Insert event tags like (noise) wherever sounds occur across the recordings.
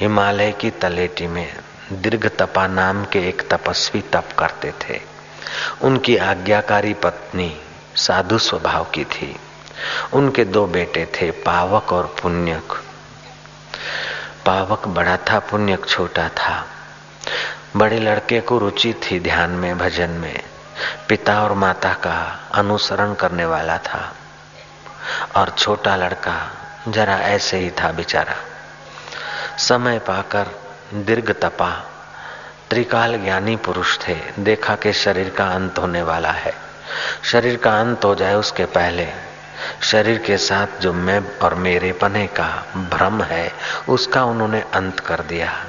हिमालय की तलेटी में दीर्घ तपा नाम के एक तपस्वी तप करते थे। उनकी आज्ञाकारी पत्नी साधु स्वभाव की थी। उनके दो बेटे थे पावक और पुण्यक। पावक बड़ा था, पुण्यक छोटा था। बड़े लड़के को रुचि थी ध्यान में, भजन में। पिता और माता का अनुसरण करने वाला था। और छोटा लड़का जरा ऐसे ही था बेचारा। समय पाकर दीर्घ तपा। त्रिकाल ज्ञानी पुरुष थे, देखा कि शरीर का अंत होने वाला है। शरीर का अंत हो जाए उसके पहले। शरीर के साथ जो मैं और मेरे पने का भ्रम है, उसका उन्होंने अंत कर दिया।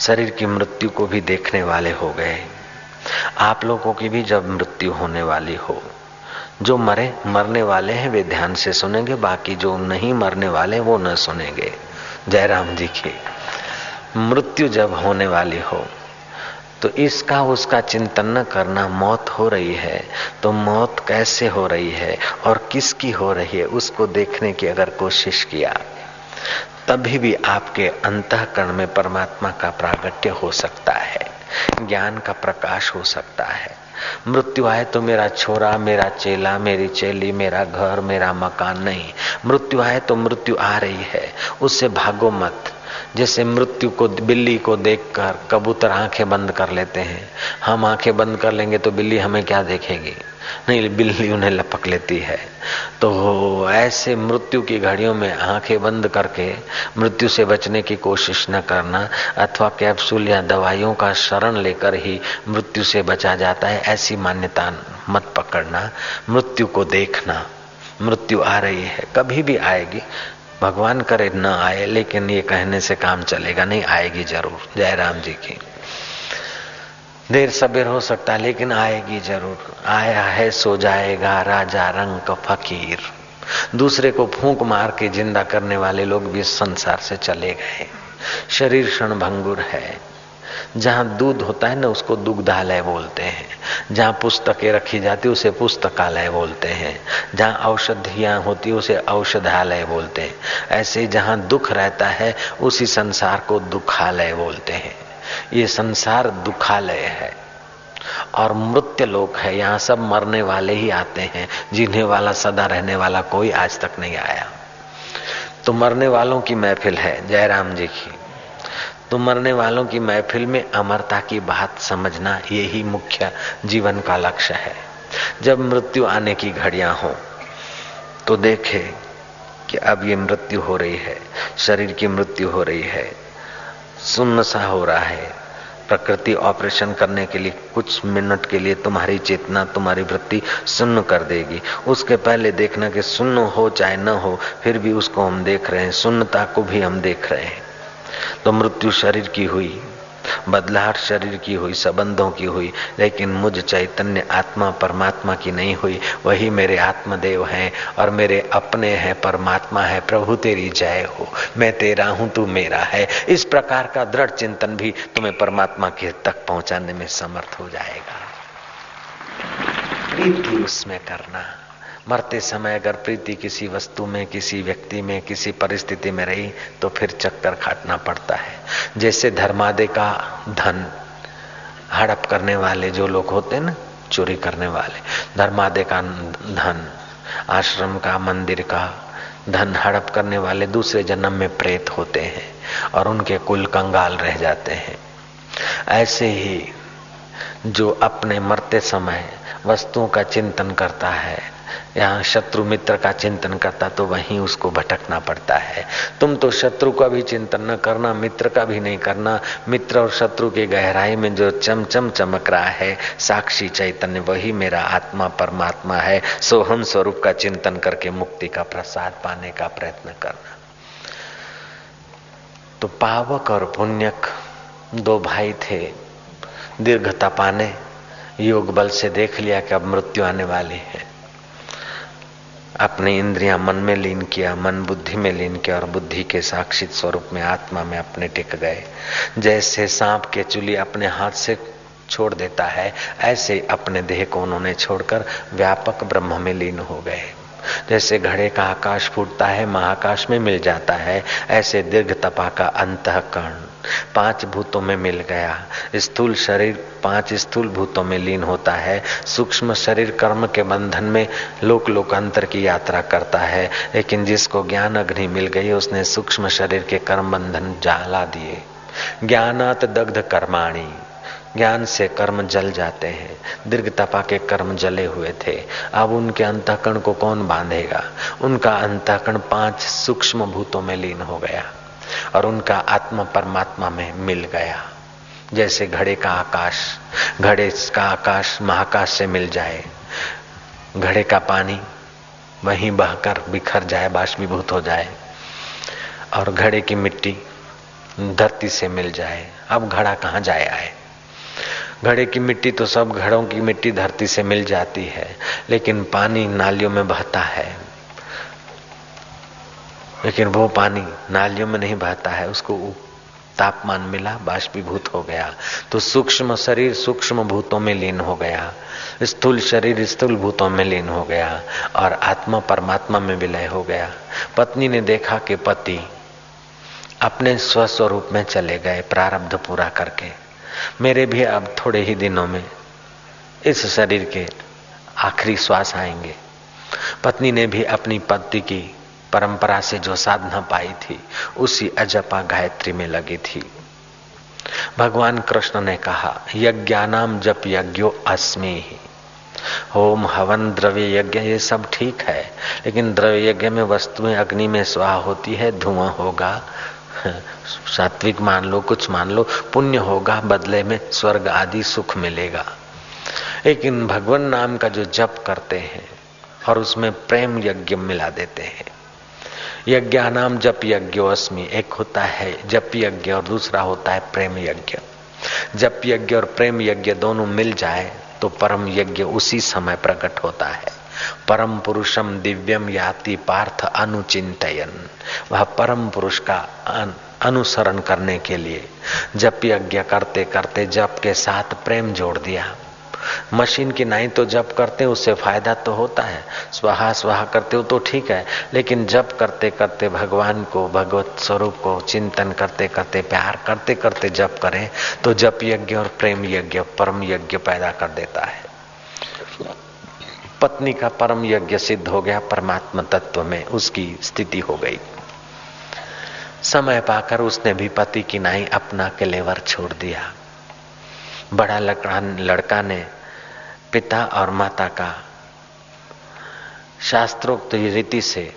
शरीर की मृत्यु को भी देखने वाले हो गए। आप लोगों की भी जब मृत्यु होने वाली हो। जो मरे, मरने वाले हैं, वे ध्यान से सुनेंगे, बाकी जो नहीं मरने वाले, वो न सुनेंगे। जयराम जी की, मृत्यु जब होने वाली हो तो इसका उसका चिंतन न करना, मौत हो रही है तो मौत कैसे हो रही है और किसकी हो रही है, उसको देखने की अगर कोशिश किया, तभी भी आपके अंतकरण में परमात्मा का प्रागट्य हो सकता है, ज्ञान का प्रकाश हो सकता है। मृत्यु आए तो मेरा छोरा, मेरा चेला, मेरी चेली, मेरा घर, मेरा मकान नहीं। मृत्यु आए तो मृत्यु आ रही है। उससे भागो मत। जैसे मृत्यु को, बिल्ली को देखकर कबूतर आँखें बंद कर लेते हैं। हम आँखें बंद कर लेंगे तो बिल्ली हमें क्या देखेगी? नहीं, बिल्ली उन्हें लपक लेती है। तो ऐसे मृत्यु की घड़ियों में आँखें बंद करके, मृत्यु से बचने की कोशिश न करना, अथवा कैप्सूल या दवाइयों का शरण लेकर ही मृत्यु से बचा जाता है, ऐसी मान्यता मत पकड़ना, मृत्यु को देखना। मृत्यु आ रही है, कभी भी आएगी। भगवान करे न आए, लेकिन ये कहने से काम चलेगा, नहीं, आएगी ज़रूर। जय राम जी की। देर सबेर हो सकता है, लेकिन आएगी ज़रूर। आया है, सो जाएगा, राजा रंग फकीर। दूसरे को फूंक मार के ज़िंदा करने वाले लोग भी संसार से चले गए। शरीर क्षण भंगुर है। जहाँ दूध होता है ना, उसको दुग्धालय बोलते हैं। जहाँ पुस्तकें रखी जाती, उसे पुस्तकालय बोलते हैं। जहाँ औषधियाँ होती, उसे औषधालय बोलते हैं। ऐसे जहाँ दुख रहता है, उसी संसार को दुखालय बोलते हैं। ये संसार दुखालय है। और मृत्य लोक है, यहाँ सब मरने वाले ही आते हैं जिन्हें वाला, सदा रहने वाला, कोई आज तक नहीं आया। तो मरने वालों की महफिल है, जयराम जी की। तो मरने वालों की महफिल में अमरता की बात समझना यही मुख्य जीवन का लक्ष्य है। जब मृत्यु आने की घड़ियाँ हो तो देखे कि अब ये मृत्यु हो रही है, शरीर की मृत्यु हो रही है सुन्न सा हो रहा है। प्रकृति ऑपरेशन करने के लिए कुछ मिनट के लिए तुम्हारी चेतना, तुम्हारी वृत्ति सुन्न कर देगी। उसके पहले देखना कि सुन्न हो चाहे न हो, फिर भी उसको हम देख रहे हैं। सुन्नता को भी हम देख रहे हैं। तो मृत्यु शरीर की हुई। बदलाहट शरीर की हुई, संबंधों की हुई, लेकिन मुझ चैतन्य आत्मा, परमात्मा की नहीं हुई। वही मेरे आत्मदेव हैं और मेरे अपने हैं, परमात्मा है। प्रभु तेरी जय हो, मैं तेरा हूँ, तू मेरा है। इस प्रकार का दृढ़ चिंतन भी तुम्हें परमात्मा के तक पहुँचाने में समर्थ हो जाएगा। उसमें करना। मरते समय अगर प्रीति किसी वस्तु में, किसी व्यक्ति में, किसी परिस्थिति में रही तो फिर चक्कर काटना पड़ता है। जैसे धर्मादे का धन हड़प करने वाले जो लोग होते ना, चोरी करने वाले, धर्मादे का धन, आश्रम का, मंदिर का धन हड़प करने वाले दूसरे जन्म में प्रेत होते हैं और उनके कुल कंगाल रह जाते हैं। ऐसे ही जो अपने मरते समय वस्तुओं का चिंतन करता है यहाँ शत्रु मित्र का चिंतन करता तो वहीं उसको भटकना पड़ता है। तुम तो शत्रु का भी चिंतन न करना, मित्र का भी नहीं करना। मित्र और शत्रु के गहराई में जो चमचम चमक रहा है, साक्षी चैतन्य, वही मेरा आत्मा परमात्मा है। सोहम स्वरूप का चिंतन करके मुक्ति का प्रसाद पाने का प्रयत्न करना। तो पावक और पुण्यक दो भाई थे। दीर्घता पाने, योग बल से देख लिया कि अब मृत्यु आने वाली है। अपनी इंद्रियाँ मन में लीन किया, मन बुद्धि में लीन किया और बुद्धि के साक्षित स्वरूप में आत्मा में अपने टिक गए। जैसे सांप के चुली अपने हाथ से छोड़ देता है, ऐसे अपने देह को उन्होंने छोड़कर व्यापक ब्रह्म में लीन हो गए। जैसे घड़े का आकाश फूटता है, महाकाश में मिल जाता है, ऐसे दीर्घ तपा का अंतकरण। पाँच भूतों में मिल गया। स्थूल शरीर पाँच स्थूल भूतों में लीन होता है। सूक्ष्म शरीर कर्म के बंधन में लोक लोकांतर की यात्रा करता है। लेकिन जिसको ज्ञान अग्नि मिल गई, उसने सूक्ष्म शरीर के कर्म बंधन जाला दिए। ज्ञानात दग्ध कर्माणी। ज्ञान से कर्म जल जाते हैं। दीर्घ तपा के कर्म जले हुए थे। अब उनके अंतकण को कौन बांधेगा? उनका अंतकण पाँच सूक्ष्म भूतों में लीन हो गया। और उनका आत्मा परमात्मा में मिल गया। जैसे घड़े का आकाश, घड़े का आकाश महाकाश से मिल जाए, घड़े का पानी वहीं बहकर बिखर जाए, बाष्पीभूत हो जाए, और घड़े की मिट्टी धरती से मिल जाए। अब घड़ा कहाँ जाए आए घड़े की मिट्टी तो सब घड़ों की मिट्टी धरती से मिल जाती है, लेकिन पानी नालियों में बहता है। लेकिन वो पानी नालियों में नहीं बहता है, उसको तापमान मिला, बाष्पीभूत हो गया। तो सूक्ष्म शरीर सूक्ष्म भूतों में लीन हो गया। स्थूल शरीर स्थूल भूतों में लीन हो गया और आत्मा परमात्मा में विलय हो गया। पत्नी ने देखा कि पति अपने स्वस्वरूप में चले गए, प्रारब्ध पूरा करके। मेरे भी अब थोड़े ही दिनों में इस शरीर के आखिरी श्वास आएँगे। पत्नी ने भी अपनी पति की परंपरा से जो साधना पाई थी, उसी अजपा गायत्री में लगी थी। भगवान कृष्ण ने कहा, यज्ञानाम जप यज्ञो अस्मि ही। होम हवन द्रव्य यज्ञ, ये सब ठीक है, लेकिन द्रव्य यज्ञ में वस्तुएँ अग्नि में स्वाह होती है, धुआँ होगा, सात्विक मान लो, कुछ मान लो, पुण्य होगा, बदले में स्वर्ग आदि सुख मिलेगा। लेकिन भगवान नाम का जो जप करते हैं, और उसमें प्रेम यज्ञ मिला देते हैं यज्ञ नाम जप यज्ञ अस्मि। एक होता है जप यज्ञ और दूसरा होता है प्रेम यज्ञ। जप यज्ञ और प्रेम यज्ञ दोनों मिल जाए तो परम यज्ञ उसी समय प्रकट होता है। परम पुरुषम दिव्यम याति पार्थ अनुचिंतयन। वह परम पुरुष का अनुसरण करने के लिए जप यज्ञ करते करते जप के साथ प्रेम जोड़ दिया। मशीन की नाई तो जब करते उससे फ़ायदा तो होता है। स्वाहा स्वाहा करते हो तो ठीक है, लेकिन जब करते करते भगवान को, भगवत स्वरूप को चिंतन करते करते, प्यार करते करते जप करें तो जप यज्ञ और प्रेम यज्ञ, परम यज्ञ पैदा कर देता है। पत्नी का परम यज्ञ सिद्ध हो गया परमात्मा तत्व में, उसकी स्थिति हो गई। समय पाकर उसने भी पति की नाई अपना केलेवर छोड़ दिया। बड़ा लड़का लड़का ने पिता और माता का शास्त्रोक्त रीति से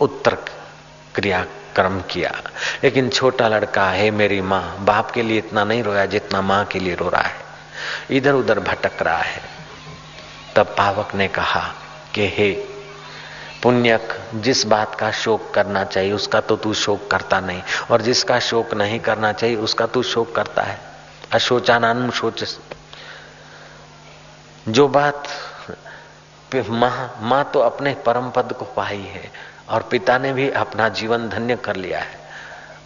उत्तर क्रिया कर्म किया। लेकिन छोटा लड़का, है मेरी माँ, बाप के लिए इतना नहीं रोया जितना माँ के लिए रो रहा है। इधर उधर भटक रहा है। तब पावक ने कहा कि, हे पुण्यक, जिस बात का शोक करना चाहिए, उसका तो तू शोक करता नहीं। और जिसका शोक नहीं करना चाहिए, उसका तू शोक करता है। अशोचानान शोच जो बात माँ माँ तो अपने परम पद को पाई है और पिता ने भी अपना जीवन धन्य कर लिया है।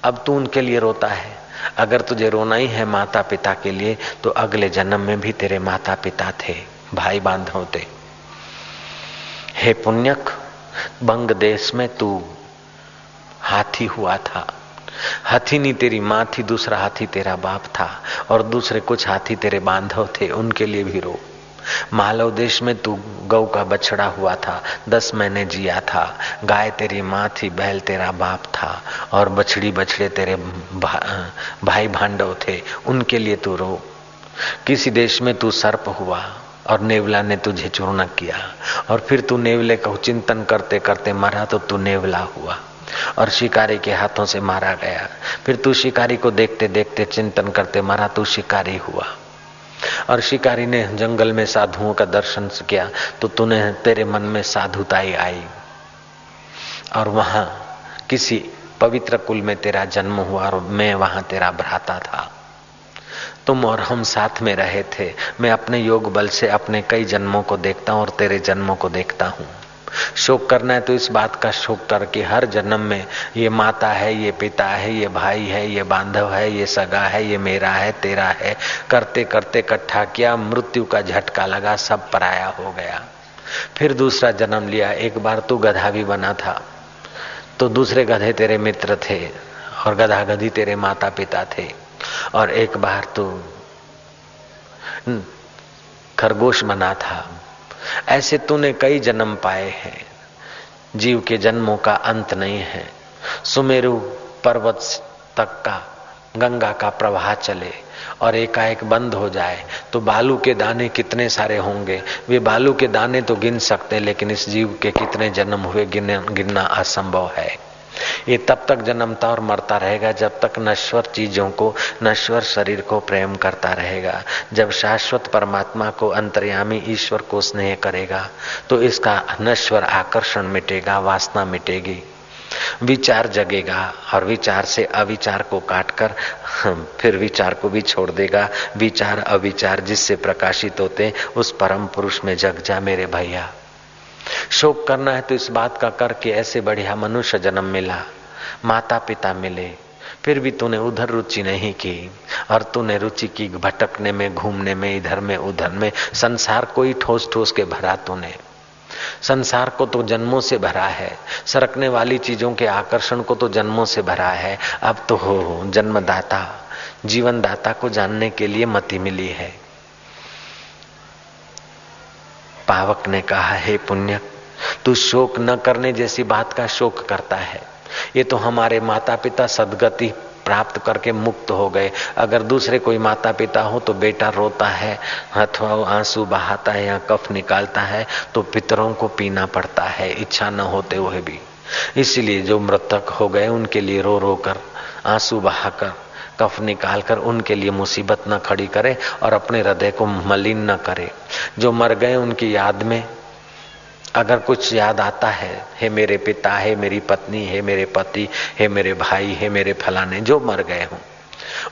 अब तू उनके लिए रोता है। अगर तुझे रोना ही है माता पिता के लिए तो अगले जन्म में भी तेरे माता पिता थे भाई बांधव थे। हे पुण्यक बंग देश में तू हाथी हुआ था। हाथी नहीं तेरी माँ थी, दूसरा हाथी तेरा बाप था, और दूसरे कुछ हाथी तेरे बांधव थे, उनके लिए भी रो। मालव देश में तू गौ का बछड़ा हुआ था दस महीने जिया था गाय तेरी माँ थी बैल तेरा बाप था और बछड़ी बछड़े तेरे भा, भाई भांडव थे उनके लिए तू रो। किसी देश में तू सर्प हुआ और नेवला ने तुझे चूर्ण किया और फिर तू नेवले का चिंतन करते करते मरा तो तू नेवला हुआ और शिकारी के हाथों से मारा गया। फिर तू शिकारी को देखते देखते चिंतन करते मरा तू शिकारी हुआ। और शिकारी ने जंगल में साधुओं का दर्शन किया तो तूने तेरे मन में साधुताई आई। और वहाँ किसी पवित्र कुल में तेरा जन्म हुआ और मैं वहाँ तेरा भ्राता था। तुम और हम साथ में रहे थे। मैं अपने योग बल से अपने कई जन्मों को देखता हूँ और तेरे जन्मों को देखता हूँ। शोक करना है तो इस बात का शोक कर कि हर जन्म में ये माता है, ये पिता है, ये भाई है, ये बांधव है, ये सगा है, ये मेरा है, तेरा है। करते करते इकट्ठा किया, मृत्यु का झटका लगा, सब पराया हो गया। फिर दूसरा जन्म लिया, एक बार तू गधा भी बना था। तो दूसरे गधे तेरे मित्र थे और गधा गधी तेरे माता पिता थे। और एक बार तू खरगोश बना था। ऐसे तूने कई जन्म पाए हैं। जीव के जन्मों का अंत नहीं है। सुमेरु पर्वत तक का, गंगा का प्रवाह चले और एकाएक बंद हो जाए तो बालू के दाने कितने सारे होंगे? वे बालू के दाने तो गिन सकते लेकिन इस जीव के कितने जन्म हुए गिनना असंभव है। ये तब तक जन्मता और मरता रहेगा जब तक नश्वर चीज़ों को, नश्वर शरीर को प्रेम करता रहेगा। जब शाश्वत परमात्मा को अंतर्यामी ईश्वर को स्नेह करेगा तो इसका नश्वर आकर्षण मिटेगा, वासना मिटेगी। विचार जगेगा और विचार से अविचार को काटकर फिर विचार को भी छोड़ देगा। विचार, अविचार जिससे प्रकाशित होते, उस परम पुरुष में जग जा मेरे भैया। शोक करना है तो इस बात का कर के ऐसे बढ़िया मनुष्य जन्म मिला। माता पिता मिले, फिर भी तूने उधर रुचि नहीं की, और तूने रुचि की भटकने में, घूमने में, इधर में, उधर में, संसार को ही ठोस ठोस के भरा तूने। संसार को तो जन्मों से भरा है, सरकने वाली चीज़ों के आकर्षण को तो जन्मों से भरा है। अब तो हो, जन्मदाता, जीवनदाता को जानने के लिए मति मिली है। पावक ने कहा, हे पुण्य, तू शोक न करने जैसी बात का शोक करता है। ये तो हमारे माता पिता सदगति प्राप्त करके मुक्त हो गए। अगर दूसरे कोई माता पिता हो तो बेटा रोता है, अथवा आँसू बहाता है या कफ निकालता है तो पितरों को पीना पड़ता है, इच्छा न होते हुए भी। इसलिए जो मृतक हो गए, उनके लिए रो रो कर, आँसू बहाकर कफ निकाल कर उनके लिए मुसीबत न खड़ी करे और अपने हृदय को मलिन न करे। जो मर गए उनकी याद में, अगर कुछ याद आता है, हे मेरे पिता, हे मेरी पत्नी, हे मेरे पति, हे मेरे भाई, हे मेरे फलाने, जो मर गए हों,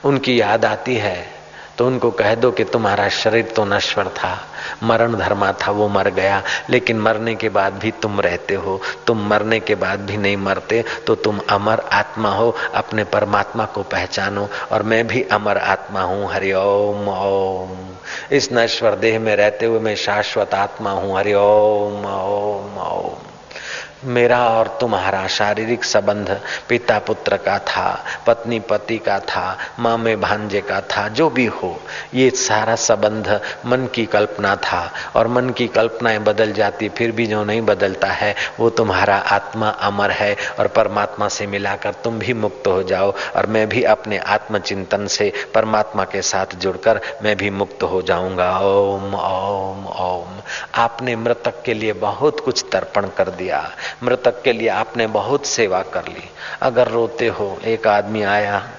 उनकी याद आती है तो उनको कह दो कि तुम्हारा शरीर तो नश्वर था, मरण धर्मा था, वो मर गया। लेकिन मरने के बाद भी तुम रहते हो। तुम मरने के बाद भी नहीं मरते तो तुम अमर आत्मा हो। अपने परमात्मा को पहचानो। और मैं भी अमर आत्मा हूँ। हरिओम ओम इस नश्वर देह में रहते हुए मैं शाश्वत आत्मा हूँ। हरिओम ओम ओम। मेरा और तुम्हारा शारीरिक संबंध पिता पुत्र का था पत्नी पति का था माँ में भांजे का था, जो भी हो, ये सारा संबंध मन की कल्पना था। और मन की कल्पनाएँ बदल जाती, फिर भी जो नहीं बदलता है, वो तुम्हारा आत्मा अमर है और परमात्मा से मिलाकर तुम भी मुक्त हो जाओ। और मैं भी अपने आत्मचिंतन से परमात्मा के साथ जुड़कर मैं भी मुक्त हो जाऊँगा। ओम ओम ओम। आपने मृतक के लिए बहुत कुछ तर्पण कर दिया। मृतक के लिए आपने बहुत सेवा कर ली। अगर रोते हो, एक आदमी आया,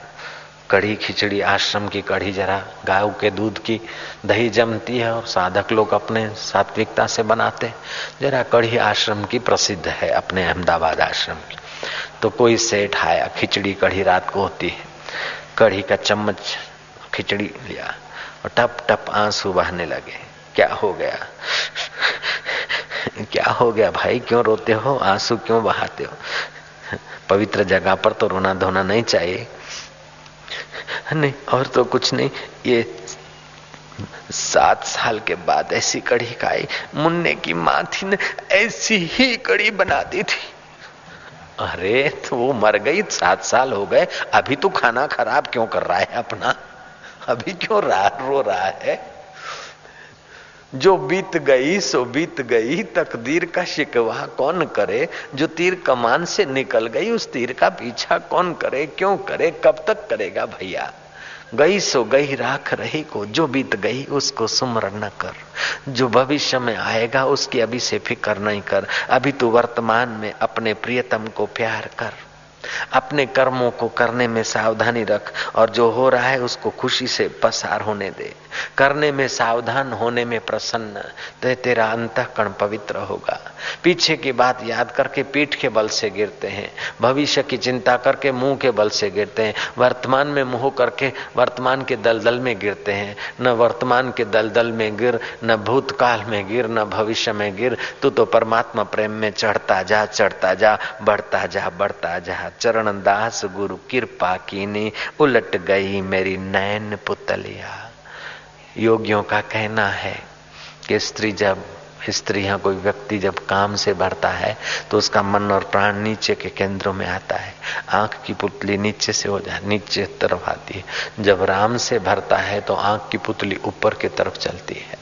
कढ़ी खिचड़ी, आश्रम की कढ़ी जरा, गाय के दूध की दही जमती है और साधक लोग अपने सात्विकता से बनाते। जरा कढ़ी आश्रम की प्रसिद्ध है, अपने अहमदाबाद आश्रम की। तो कोई सेठ आया, खिचड़ी कढ़ी रात को होती है। कढ़ी का चम्मच, खिचड़ी लिया और टप टप आँसू बहने लगे। क्या हो गया? क्या हो गया भाई? क्यों रोते हो? आँसू क्यों बहाते हो? पवित्र जगह पर तो रोना धोना नहीं चाहिए। नहीं, और तो कुछ नहीं। ये सात साल के बाद ऐसी कढ़ी खाई। मुन्ने की माँ थी ने ऐसी ही कढ़ी बनाती थी। अरे तो वो मर गई, सात साल हो गए। अभी तो खाना खराब क्यों कर रहा है अपना? अभी क्यों रो रहा है? जो बीत गई, सो बीत गई। तकदीर का शिकवा कौन करे? जो तीर कमान से निकल गई, उस तीर का पीछा कौन करे? क्यों करे? कब तक करेगा भैया? गई सो गई, राख रही को। जो बीत गई, उसको सुमरण न कर। जो भविष्य में आएगा, उसकी अभी से फ़िक्र नहीं कर। अभी तू वर्तमान में अपने प्रियतम को प्यार कर। अपने कर्मों को करने में सावधानी रख और जो हो रहा है उसको खुशी से पसार होने दे। करने में सावधान होने में प्रसन्न। तो तेरा अंतकरण पवित्र होगा। पीछे की बात याद करके पीठ के बल से गिरते हैं। भविष्य की चिंता करके मुँह के बल से गिरते हैं। वर्तमान में मुँह करके वर्तमान के दलदल में गिरते हैं। न वर्तमान के दलदल में गिर, न भूतकाल में गिर, न भविष्य में गिर। तू तो परमात्मा प्रेम में चढ़ता जा चढ़ता जा, बढ़ता जा बढ़ता जा। चरण दास गुरु कृपा कीनी, उलट गई मेरी नैन पुतलिया। योगियों का कहना है कि स्त्री जब स्त्री या कोई व्यक्ति जब काम से भरता है तो उसका मन और प्राण नीचे के केंद्रों में आता है। आँख की पुतली नीचे से हो जाए नीचे तरफ़ आती है। जब राम से भरता है तो आँख की पुतली ऊपर की तरफ़ चलती है।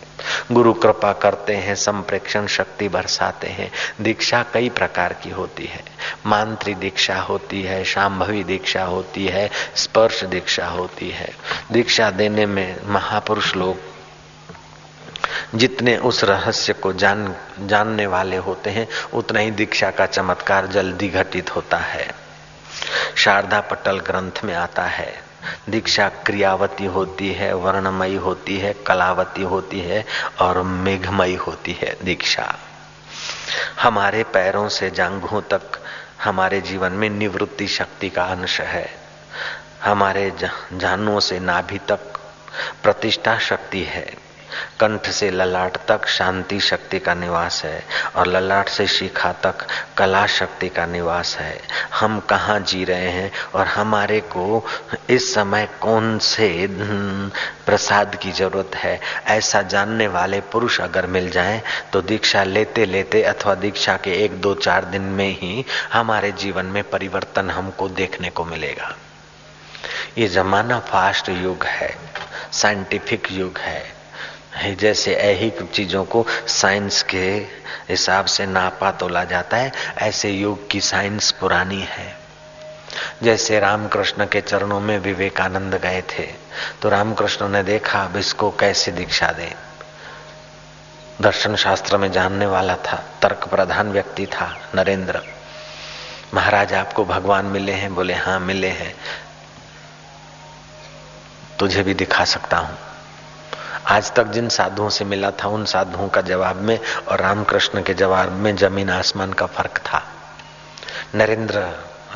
गुरु कृपा करते हैं, संप्रेक्षण शक्ति बरसाते हैं। दीक्षा कई प्रकार की होती है। मांत्री दीक्षा होती है शाम्भवी दीक्षा होती है, स्पर्श दीक्षा होती है। दीक्षा देने में महापुरुष लोग जितने उस रहस्य को जान, जानने वाले होते हैं, उतना ही दीक्षा का चमत्कार जल्दी घटित होता है। शारदा पटल ग्रंथ में आता है, दीक्षा क्रियावती होती है, वर्णमयी होती है, कलावती होती है और मेघमयी होती है दीक्षा। हमारे पैरों से जांघों तक हमारे जीवन में निवृत्ति शक्ति का अंश है। हमारे जानों से नाभि तक प्रतिष्ठा शक्ति है। कंठ से ललाट तक शांति शक्ति का निवास है और ललाट से शिखा तक कला शक्ति का निवास है। हम कहाँ जी रहे हैं और हमारे को इस समय कौन से प्रसाद की ज़रूरत है? ऐसा जानने वाले पुरुष अगर मिल जाएँ तो दीक्षा लेते लेते अथवा दीक्षा के एक दो चार दिन में ही हमारे जीवन में परिवर्तन हमको देखने को मिलेगा। ये जमाना फास्ट युग है, साइंटिफिक युग है। जैसे ऐहिक चीज़ों को साइंस के हिसाब से नापा तोला जाता है, ऐसे योग की साइंस पुरानी है। जैसे रामकृष्ण के चरणों में विवेकानंद गए थे तो रामकृष्ण ने देखा, अब इसको कैसे दीक्षा दे? दर्शन शास्त्र में जानने वाला था तर्क प्रधान व्यक्ति था नरेंद्र। महाराज आपको भगवान मिले हैं, बोले हाँ मिले हैं। तुझे भी दिखा सकता हूँ। आज तक जिन साधुओं से मिला था, उन साधुओं का जवाब में और रामकृष्ण के जवाब में ज़मीन आसमान का फ़र्क था। नरेंद्र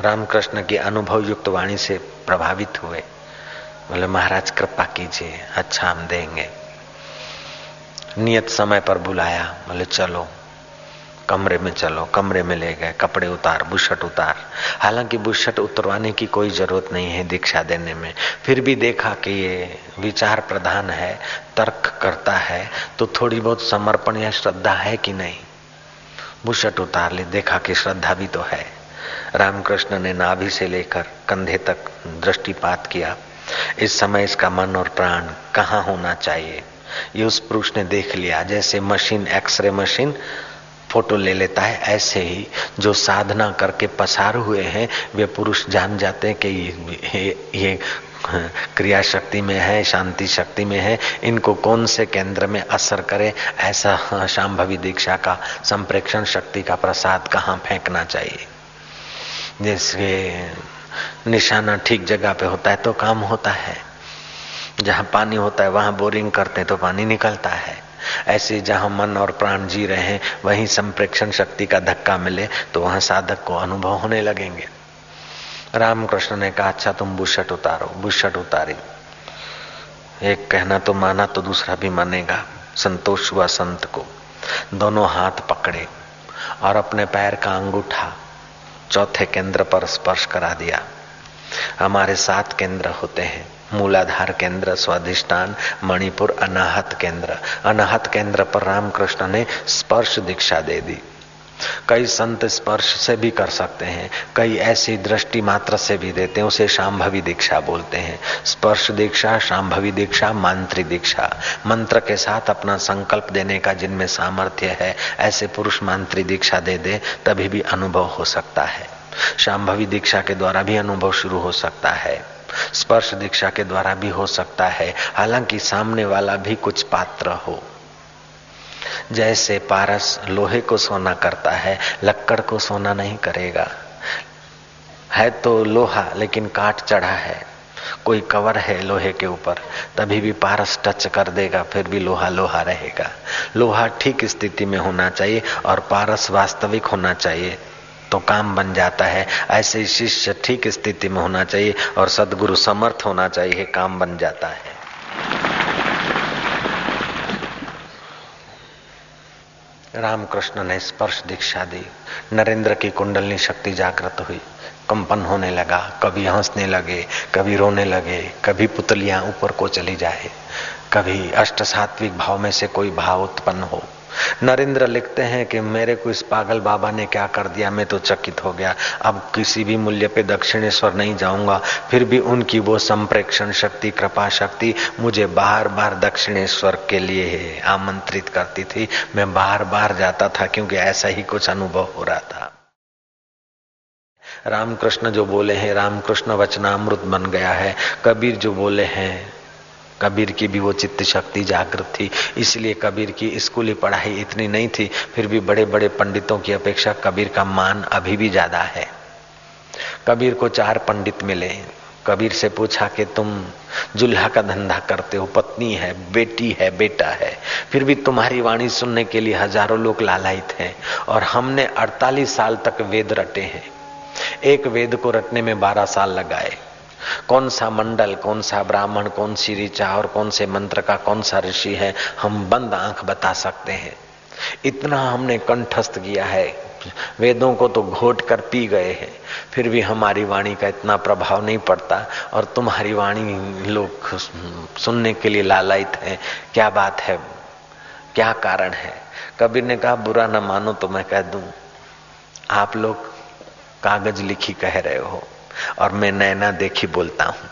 रामकृष्ण की अनुभव युक्त वाणी से प्रभावित हुए। बोले, महाराज, कृपा कीजिए अच्छा हम देंगे। नियत समय पर बुलाया। बोले, चलो। कमरे में चलो, कमरे में ले गए, कपड़े उतार बुशट उतार। हालाँकि बुशट उतरवाने की कोई ज़रूरत नहीं है दीक्षा देने में। फिर भी देखा कि ये विचार प्रधान है, तर्क करता है तो थोड़ी बहुत समर्पण या श्रद्धा है कि नहीं? बुशट उतार ले, देखा कि श्रद्धा भी तो है। रामकृष्ण ने नाभि से लेकर कंधे तक दृष्टिपात किया। इस समय इसका मन और प्राण कहाँ होना चाहिए? ये उस पुरुष ने देख लिया, जैसे मशीन, एक्सरे मशीन फ़ोटो ले लेता है ऐसे ही जो साधना करके पसार हुए हैं वे पुरुष जान जाते हैं कि ये, ये क्रिया शक्ति में है शांति शक्ति में है इनको कौन से केंद्र में असर करे? ऐसा शाम्भवी दीक्षा का संप्रेक्षण शक्ति का प्रसाद कहाँ फेंकना चाहिए? जैसे निशाना ठीक जगह पे होता है तो काम होता है। जहाँ पानी होता है वहाँ बोरिंग करते तो पानी निकलता है। ऐसे जहाँ मन और प्राण जी रहे हैं, वहीं संप्रेक्षण शक्ति का धक्का मिले तो वहाँ साधक को अनुभव होने लगेंगे। रामकृष्ण ने कहा अच्छा तुम बुशट उतारो, बुशट उतारी। एक कहना तो माना तो दूसरा भी मानेगा, संतोष हुआ संत को। दोनों हाथ पकड़े और अपने पैर का अंगूठा चौथे केंद्र पर स्पर्श करा दिया। हमारे सात केंद्र होते हैं। मूलाधार केंद्र, स्वाधिष्ठान, मणिपुर अनाहत केंद्र। अनाहत केंद्र पर रामकृष्ण ने स्पर्श दीक्षा दे दी। कई संत स्पर्श से भी कर सकते हैं, कई ऐसी दृष्टि मात्र से भी देते हैं, उसे शाम्भवी दीक्षा बोलते हैं। स्पर्श दीक्षा शाम्भवी दीक्षा, मांत्री दीक्षा। मंत्र के साथ अपना संकल्प देने का जिनमें सामर्थ्य है, ऐसे पुरुष मांत्री दीक्षा दे दे, तभी भी अनुभव हो सकता है। शाम्भवी दीक्षा के द्वारा भी अनुभव शुरू हो सकता है। स्पर्श दीक्षा के द्वारा भी हो सकता है। हालाँकि सामने वाला भी कुछ पात्र हो। जैसे पारस लोहे को सोना करता है, लक्कड़ को सोना नहीं करेगा। है तो लोहा, लेकिन काट चढ़ा है। कोई कवर है लोहे के ऊपर, तभी भी पारस टच कर देगा, फिर भी लोहा लोहा रहेगा। लोहा ठीक स्थिति में होना चाहिए और पारस वास्तविक होना चाहिए। तो काम बन जाता है। ऐसे ही शिष्य ठीक स्थिति में होना चाहिए और सदगुरु समर्थ होना चाहिए, काम बन जाता है। रामकृष्ण ने स्पर्श दीक्षा दी। नरेंद्र की कुंडलनी शक्ति जागृत हुई। कंपन होने लगा, कभी हंसने लगे, कभी रोने लगे, कभी पुतलियाँ ऊपर को चली जाए। कभी अष्ट सात्विक भाव में से कोई भाव उत्पन्न हो। नरेंद्र लिखते हैं कि मेरे को इस पागल बाबा ने क्या कर दिया? मैं तो चकित हो गया। अब किसी भी मूल्य पे दक्षिणेश्वर नहीं जाऊँगा। फिर भी उनकी वो संप्रेक्षण शक्ति, कृपा शक्ति मुझे बार बार दक्षिणेश्वर के लिए आमंत्रित करती थी। मैं बार बार जाता था क्योंकि ऐसा ही कुछ अनुभव हो रहा था। रामकृष्ण जो बोले हैं, रामकृष्ण वचनामृत बन गया है। कबीर जो बोले हैं कबीर की भी वो चित्त शक्ति जागृत थी। इसलिए कबीर की स्कूली पढ़ाई इतनी नहीं थी, फिर भी बड़े बड़े पंडितों की अपेक्षा कबीर का मान अभी भी ज़्यादा है। कबीर को चार पंडित मिले। कबीर से पूछा कि तुम जुल्हा का धंधा करते हो, पत्नी है, बेटी है, बेटा है, फिर भी तुम्हारी वाणी सुनने के लिए हज़ारों लोग लालायित हैं और हमने 48 साल तक वेद रटे हैं। एक वेद को रटने में 12 साल लगाए। कौन सा मंडल, कौन सा ब्राह्मण, कौन सी ऋचा और कौन से मंत्र का कौन सा ऋषि है, हम बंद आँख बता सकते हैं। इतना हमने कंठस्थ किया है। वेदों को तो घोट कर पी गए हैं। फिर भी हमारी वाणी का इतना प्रभाव नहीं पड़ता और तुम्हारी वाणी लोग सुनने के लिए लालायित है। क्या बात है? क्या कारण है? कबीर ने कहा, बुरा न मानो तो मैं कह दूँ, आप लोग कागज़ लिखी कह रहे हो। और मैं नैना देखी बोलता हूँ,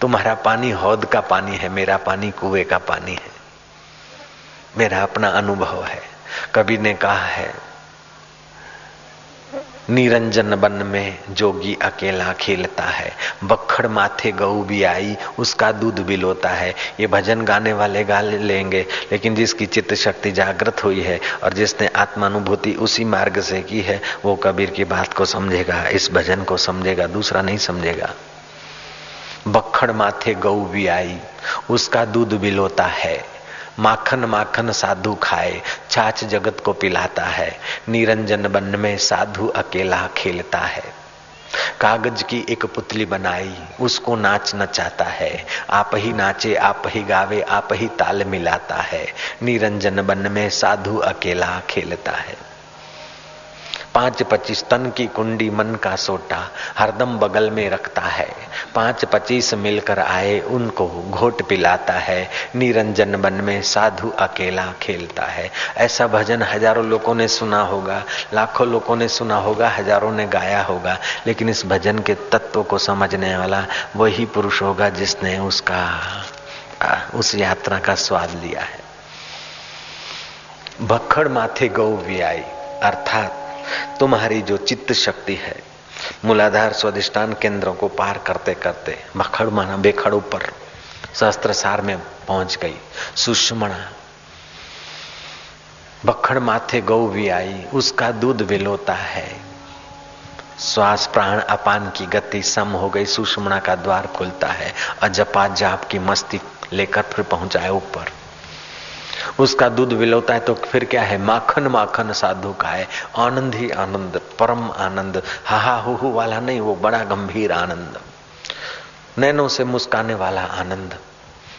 तुम्हारा पानी हौद का पानी है, मेरा पानी कुएँ का पानी है। मेरा अपना अनुभव है। कबीर ने कहा है निरंजन बन में जोगी अकेला खेलता है। बखड़ माथे गऊ भी आई, उसका दूध भी लोता है। ये भजन गाने वाले गा लेंगे, लेकिन जिसकी चित्त शक्ति जागृत हुई है और जिसने आत्मानुभूति उसी मार्ग से की है, वो कबीर की बात को समझेगा, इस भजन को समझेगा, दूसरा नहीं समझेगा। बखड़ माथे गऊ भी आई, उसका दूध भी लोता है। माखन माखन साधु खाए छाछ जगत को पिलाता है, निरंजन बन में साधु अकेला खेलता है। कागज़ की एक पुतली बनाई, उसको नाच नचाता है, आप ही नाचे, आप ही गावे, आप ही ताल मिलाता है, निरंजन बन में साधु अकेला खेलता है। पाँच पच्चीस तन की कुंडी मन का सोटा हरदम बगल में रखता है। पाँच पच्चीस मिलकर आए, उनको घोट पिलाता है। निरंजन बन में साधु अकेला खेलता है। ऐसा भजन हज़ारों लोगों ने सुना होगा, लाखों लोगों ने सुना होगा, हज़ारों ने गाया होगा, लेकिन इस भजन के तत्व को समझने वाला वही पुरुष होगा जिसने उसका उस यात्रा का स्वाद लिया है। भखड़ माथे गौ आई, अर्थात तुम्हारी जो चित्त शक्ति है, मूलाधार स्वादिष्टान केंद्रों को पार करते करते मखड़ माना बेखड़ ऊपर सहस्त्र सार में पहुँच गई। सुषमणा, बखड़ माथे गौ भी आई, उसका दूध विलोता है। श्वास प्राण अपान की गति सम हो गई, सुषमणा का द्वार खुलता है। अजपा जाप की मस्ती लेकर फिर पहुँचाए ऊपर। उसका दूध विलोता है तो फिर क्या है? माखन माखन साधु का है। आनंद ही आनंद, परम आनंद। हाहा हु वाला नहीं, वो बड़ा गंभीर आनंद। नैनों से मुस्काने वाला आनंद।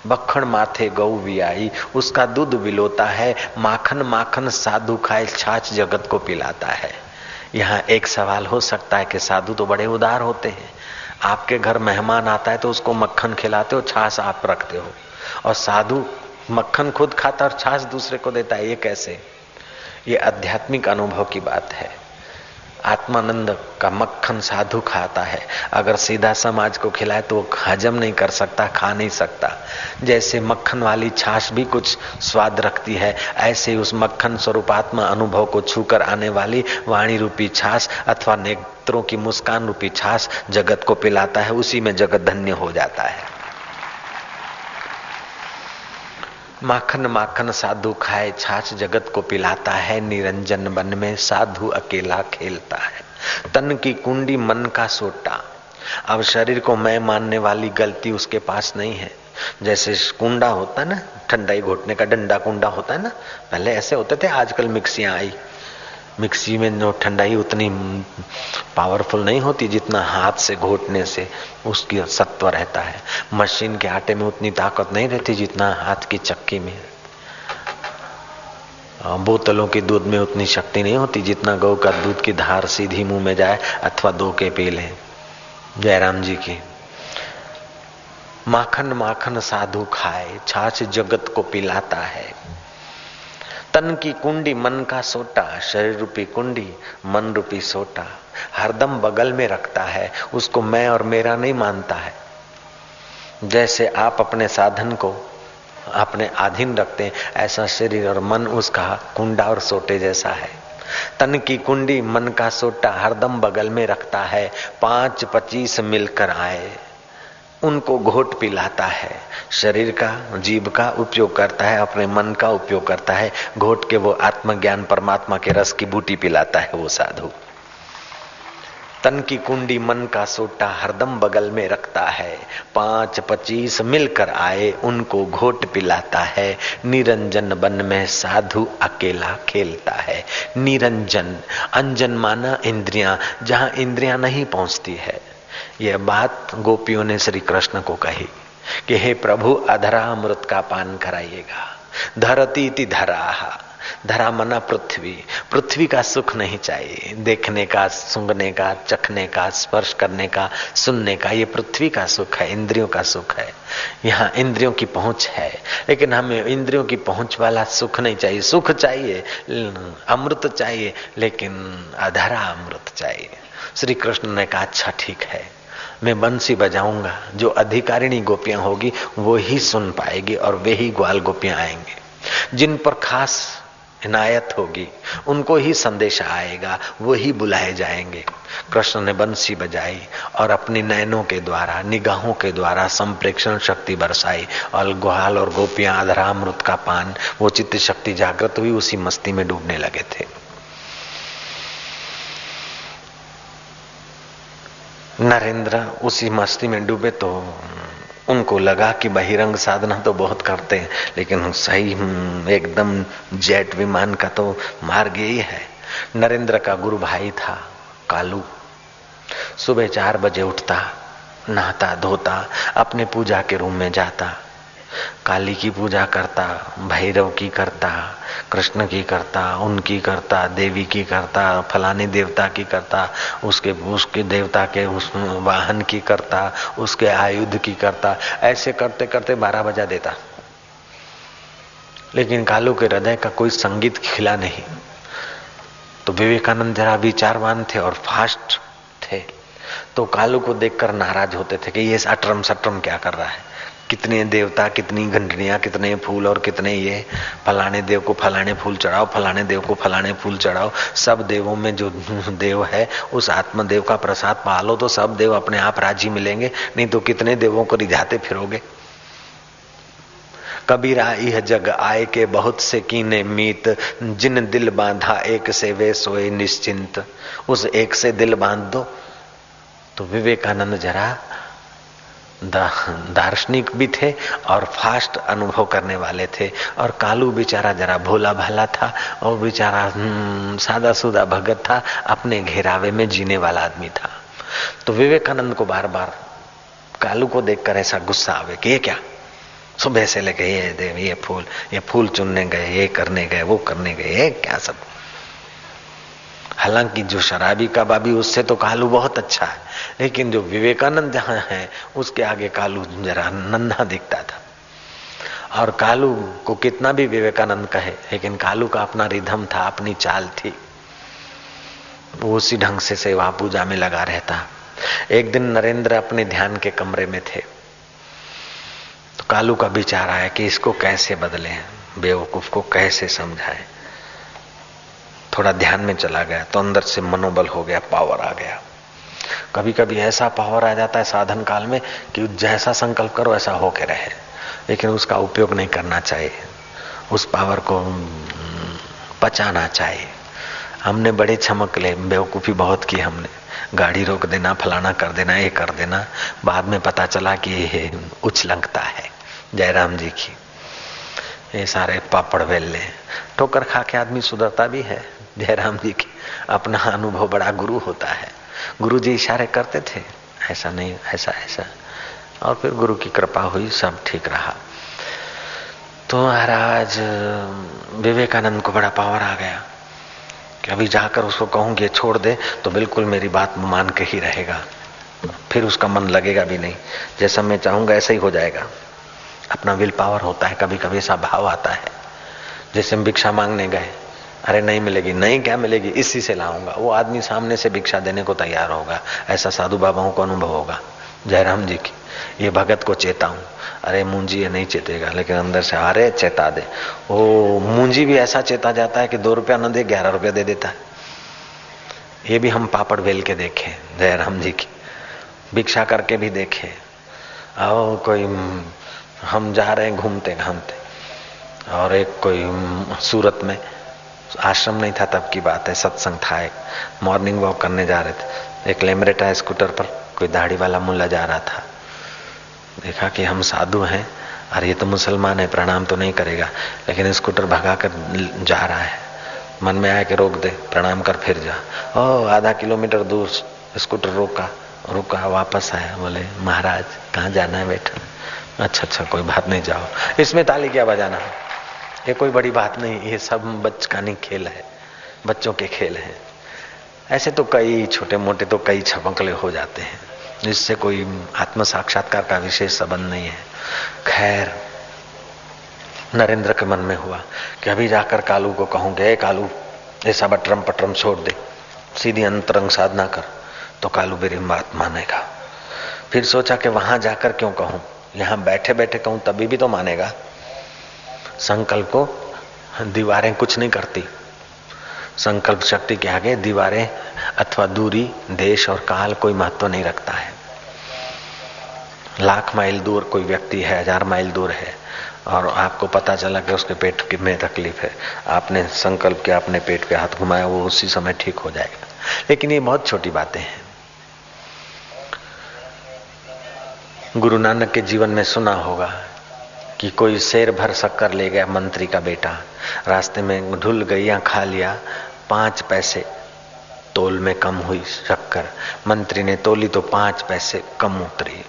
बखण माथे गौ भी आई, उसका दूध विलोता है। माखन माखन साधु खाए छाछ जगत को पिलाता है। यहाँ एक सवाल हो सकता है कि साधु तो बड़े उदार होते हैं। आपके घर मेहमान आता है तो उसको मक्खन खिलाते हो, छाछ आप रखते हो। और साधु मक्खन खुद खाता और छाछ दूसरे को देता है, ये कैसे? ये आध्यात्मिक अनुभव की बात है। आत्मानंद का मक्खन साधु खाता है। अगर सीधा समाज को खिलाए तो वो हजम नहीं कर सकता, खा नहीं सकता। जैसे मक्खन वाली छाछ भी कुछ स्वाद रखती है, ऐसे उस मक्खन स्वरूपात्मा अनुभव को छूकर आने वाली वाणी रूपी छाछ अथवा नेत्रों की मुस्कान रूपी छाछ जगत को पिलाता है, उसी में जगत धन्य हो जाता है। माखन माखन साधु खाए, छाछ जगत को पिलाता है, निरंजन वन में साधु अकेला खेलता है। तन की कुंडी मन का सोटा। अब शरीर को मैं मानने वाली गलती उसके पास नहीं है। जैसे कुंडा होता है ना, ठंडाई घोटने का डंडा कुंडा होता है ना, पहले ऐसे होते थे, आजकल मिक्सियाँ आई। मिक्सी में जो ठंडाई उतनी पावरफुल नहीं होती जितना हाथ से घोटने से उसकी सत्व रहता है। मशीन के आटे में उतनी ताकत नहीं रहती जितना हाथ की चक्की में। बोतलों के दूध में उतनी शक्ति नहीं होती जितना गौ का दूध की धार सीधी मुँह में जाए अथवा दो के पी ले जयराम जी की, माखन माखन साधु खाए, छाछ जगत को पिलाता है। तन की कुंडी, मन का सोटा, शरीर रूपी कुंडी, मन रूपी सोटा। हरदम बगल में रखता है, उसको मैं और मेरा नहीं मानता है। जैसे आप अपने साधन को अपने अधीन रखते हैं, ऐसा शरीर और मन उसका कुंडा और सोटे जैसा है। तन की कुंडी, मन का सोटा हरदम बगल में रखता है, पाँच पच्चीस मिलकर आए। उनको घोट पिलाता है। शरीर का जीव का उपयोग करता है, अपने मन का उपयोग करता है। घोट के वो आत्मज्ञान, परमात्मा के रस की बूटी पिलाता है वो साधु। तन की कुंडी मन का सोटा हरदम बगल में रखता है। पाँच पच्चीस मिलकर आए, उनको घोट पिलाता है। निरंजन बन में साधु अकेला खेलता है। निरंजन, अंजन माना इंद्रियाँ, जहाँ इंद्रियाँ नहीं पहुँचती है। यह बात गोपियों ने श्री कृष्ण को कही कि हे प्रभु अधरा अमृत का पान कराइएगा। धरती इति धरा धरा मना पृथ्वी। पृथ्वी का सुख नहीं चाहिए। देखने का, सूंघने का, चखने का, स्पर्श करने का, सुनने का, ये पृथ्वी का सुख है, इंद्रियों का सुख है। यहाँ इंद्रियों की पहुँच है, लेकिन हमें इंद्रियों की पहुँच वाला सुख नहीं चाहिए। सुख चाहिए, अमृत चाहिए, लेकिन अधरा अमृत चाहिए। श्री कृष्ण ने कहा अच्छा ठीक है। मैं बंसी बजाऊँगा। जो अधिकारिणी गोपियाँ होगी, वो ही सुन पाएगी और वे ही ग्वाल गोपियाँ आएँगे। जिन पर खास इनायत होगी, उनको ही संदेश आएगा, वो ही बुलाए जाएँगे। कृष्ण ने बंसी बजाई और अपनी नयनों के द्वारा, निगाहों के द्वारा संप्रेक्षण शक्ति बरसाई और ग्वाल और गोपियाँ अधरामृत का पान, वो चित्त शक्ति जागृत हुई, उसी मस्ती में डूबने लगे थे। नरेंद्र, उसी मस्ती में डूबे तो उनको लगा कि बहिरंग साधना तो बहुत करते हैं, लेकिन सही एकदम जेट विमान का तो मार्ग यही है। नरेंद्र का गुरु भाई था कालू। सुबह चार बजे उठता, नहाता, धोता, अपने पूजा के रूम में जाता। काली की पूजा करता, भैरव की करता, कृष्ण की करता, उनकी करता, देवी की करता, फलाने देवता की करता, उसके उसके देवता के उस वाहन की करता, उसके आयुध की करता, ऐसे करते करते बारह बजा देता। लेकिन कालू के हृदय का कोई संगीत खिला नहीं। तो विवेकानंद जरा विचारवान थे और फास्ट थे। तो कालू को देखकर नाराज़ होते थे कि ये अटरम सटरम क्या कर रहा है। कितने देवता, कितनी घंटनियाँ, कितने फूल और कितने ये फलाने देव को फलाने फूल चढ़ाओ, फलाने देव को फलाने फूल चढ़ाओ। सब देवों में जो (laughs) देव है, उस आत्मदेव का प्रसाद पालो तो सब देव अपने आप राज़ी मिलेंगे, नहीं तो कितने देवों को रिझाते फिरोगे? कबीरा यह जग आए के बहुत से कीने मीत, जिन दिल बांधा एक से वे सोए निश्चिंत। उस एक से दिल बाँध दो तो विवेकानंद जरा दार्शनिक भी थे और फास्ट अनुभव करने वाले थे। और कालू बेचारा जरा भोला भाला था और बेचारा हम्म, सादा सुदा भगत था अपने घेरावे में जीने वाला आदमी था। तो विवेकानंद को बार बार कालू को देखकर ऐसा गुस्सा आवे कि ये क्या? सुबह से लेके ये देव ये फूल ये फूल चुनने गए ये करने गए वो करने गए ये क्या सब? हालाँकि जो शराबी का बाबी उससे तो कालू बहुत अच्छा है। लेकिन जो विवेकानंद जहाँ है, उसके आगे कालू जरा नन्हा दिखता था। और कालू को कितना भी विवेकानंद कहे, लेकिन कालू का अपना रिधम था, अपनी चाल थी। वो उसी ढंग से सेवा पूजा में लगा रहता। एक दिन नरेंद्र अपने ध्यान के कमरे में थे। तो कालू का विचार आया कि इसको कैसे बदले बेवकूफ़ को कैसे समझाए। थोड़ा ध्यान में चला गया तो अंदर से मनोबल हो गया पावर आ गया। कभी कभी ऐसा पावर आ जाता है साधन काल में कि जैसा संकल्प करो ऐसा हो के रहे। लेकिन उसका उपयोग नहीं करना चाहिए। उस पावर को पचाना चाहिए। हमने बड़े छमक ले, बेवकूफ़ी बहुत की हमने। गाड़ी रोक देना, फलाना कर देना, ये कर देना। बाद में पता चला कि ये उछलंकता है, जयराम जी की। ये सारे पापड़ वेल ले। ठोकर खा के आदमी सुधरता भी है। जयराम जी की अपना अनुभव बड़ा गुरु होता है। गुरु जी इशारे करते थे, ऐसा नहीं, ऐसा ऐसा। और फिर गुरु की कृपा हुई, सब ठीक रहा। तो महाराज, विवेकानंद को बड़ा पावर आ गया कि अभी जाकर उसको कहूँ कि छोड़ दे तो बिल्कुल मेरी बात मान के ही रहेगा। फिर उसका मन लगेगा भी नहीं। जैसा मैं चाहूँगा, ऐसा ही हो जाएगा। अपना विल पावर होता है कभी कभी ऐसा भाव आता है। जैसे हम भिक्षा मांगने गए अरे नहीं मिलेगी, नहीं क्या मिलेगी? इसी से लाऊँगा। वो आदमी सामने से भिक्षा देने को तैयार होगा। ऐसा साधु बाबाओं को अनुभव होगा। जयराम जी की, ये भगत को चेता हूँ अरे मुंजी ये नहीं चेतेगा, लेकिन अंदर से अरे चेता दे। वो मुंजी भी ऐसा चेता जाता है कि दो रुपया न दे, ग्यारह रुपया दे देता है। ये भी हम पापड़ बेल के देखे, जयराम जी की। भिक्षा करके भी देखे। आओ, कोई हम जा रहे हैं घूमते घामते और एक कोई सूरत में। आश्रम नहीं था तब की बात है, सत्संग था एक। मॉर्निंग वॉक करने जा रहे थे। एक लेमरेटा स्कूटर पर कोई दाढ़ी वाला मुल्ला जा रहा था। देखा कि हम साधु हैं अरे ये तो मुसलमान है, प्रणाम तो नहीं करेगा। लेकिन स्कूटर भगा कर जा रहा है। मन में आया कि रोक दे, प्रणाम कर फिर जा। ओ, आधा किलोमीटर दूर स्कूटर रोका। रुका, वापस आया। बोले, महाराज, कहाँ जाना है बेटा? अच्छा अच्छा कोई बात नहीं, जाओ। इसमें ताली क्या बजाना? ये कोई बड़ी बात नहीं, ये सब बचकानी खेल है, बच्चों के खेल हैं। ऐसे तो कई छोटे मोटे तो कई छपकले हो जाते हैं, जिससे कोई आत्म साक्षात्कार का विशेष संबंध नहीं है। खैर, नरेंद्र के मन में हुआ कि अभी जाकर कालू को कहूँगे कालू ऐसा बटरम पटरम छोड़ दे, सीधी अंतरंग साधना कर तो कालू मेरी बात मानेगा। फिर सोचा कि वहाँ जाकर क्यों कहूँ? यहाँ बैठे बैठे कहूँ, तभी भी तो मानेगा। संकल्प को दीवारें कुछ नहीं करती। संकल्प शक्ति के आगे दीवारें अथवा दूरी, देश और काल कोई महत्व नहीं रखता है। लाख माइल दूर कोई व्यक्ति है, हज़ार माइल दूर है, और आपको पता चला कि उसके पेट में तकलीफ़ है। आपने संकल्प किया, अपने पेट पे हाथ घुमाया, वो उसी समय ठीक हो जाएगा। लेकिन ये बहुत छोटी बातें हैं। गुरु नानक के जीवन में सुना होगा कि कोई शेर भर शक्कर ले गया मंत्री का बेटा। रास्ते में ढुल गई या खा लिया पाँच पैसे तोल में कम हुई शक्कर। मंत्री ने तोली तो पाँच पैसे कम उतरी।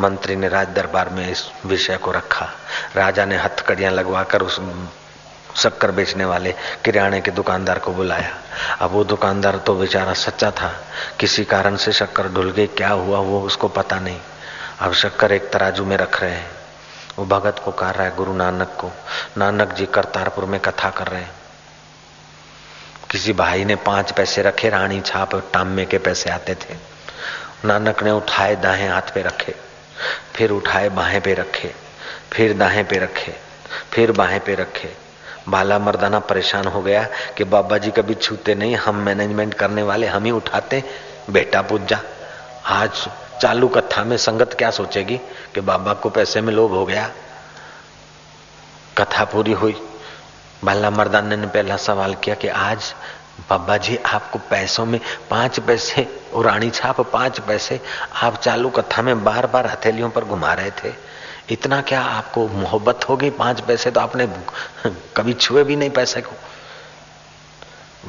मंत्री ने राज दरबार में इस विषय को रखा। राजा ने हथकड़ियाँ लगवाकर उस शक्कर बेचने वाले किराने के दुकानदार को बुलाया। अब वो दुकानदार तो बेचारा सच्चा था। किसी कारण से शक्कर ढुल गई, क्या हुआ वो उसको पता नहीं। अब शक्कर एक तराजू में रख रहे हैं। वो भगत को कह रहा है, गुरु नानक को। नानक जी करतारपुर में कथा कर रहे हैं। किसी भाई ने पाँच पैसे रखे, रानी छाप टामे के पैसे आते थे। नानक ने उठाए दाएँ हाथ पे रखे। फिर उठाए, बाहें पे रखे। फिर दाहें पे रखे। फिर बाहें पे रखे। बाला मर्दाना परेशान हो गया कि बाबा जी कभी छूते नहीं, हम मैनेजमेंट करने वाले, हम ही उठाते। बेटा पूजा आज चालू कथा में संगत क्या सोचेगी कि बाबा को पैसे में लोभ हो गया। कथा पूरी हुई। बाला मर्दाना ने पहला सवाल किया कि आज बाबा जी आपको पैसों में पाँच पैसे और रानी छाप पाँच पैसे आप चालू कथा में बार बार हथेलियों पर घुमा रहे थे। इतना क्या आपको मोहब्बत हो गई पाँच पैसे? तो आपने कभी छुए भी नहीं पैसे को।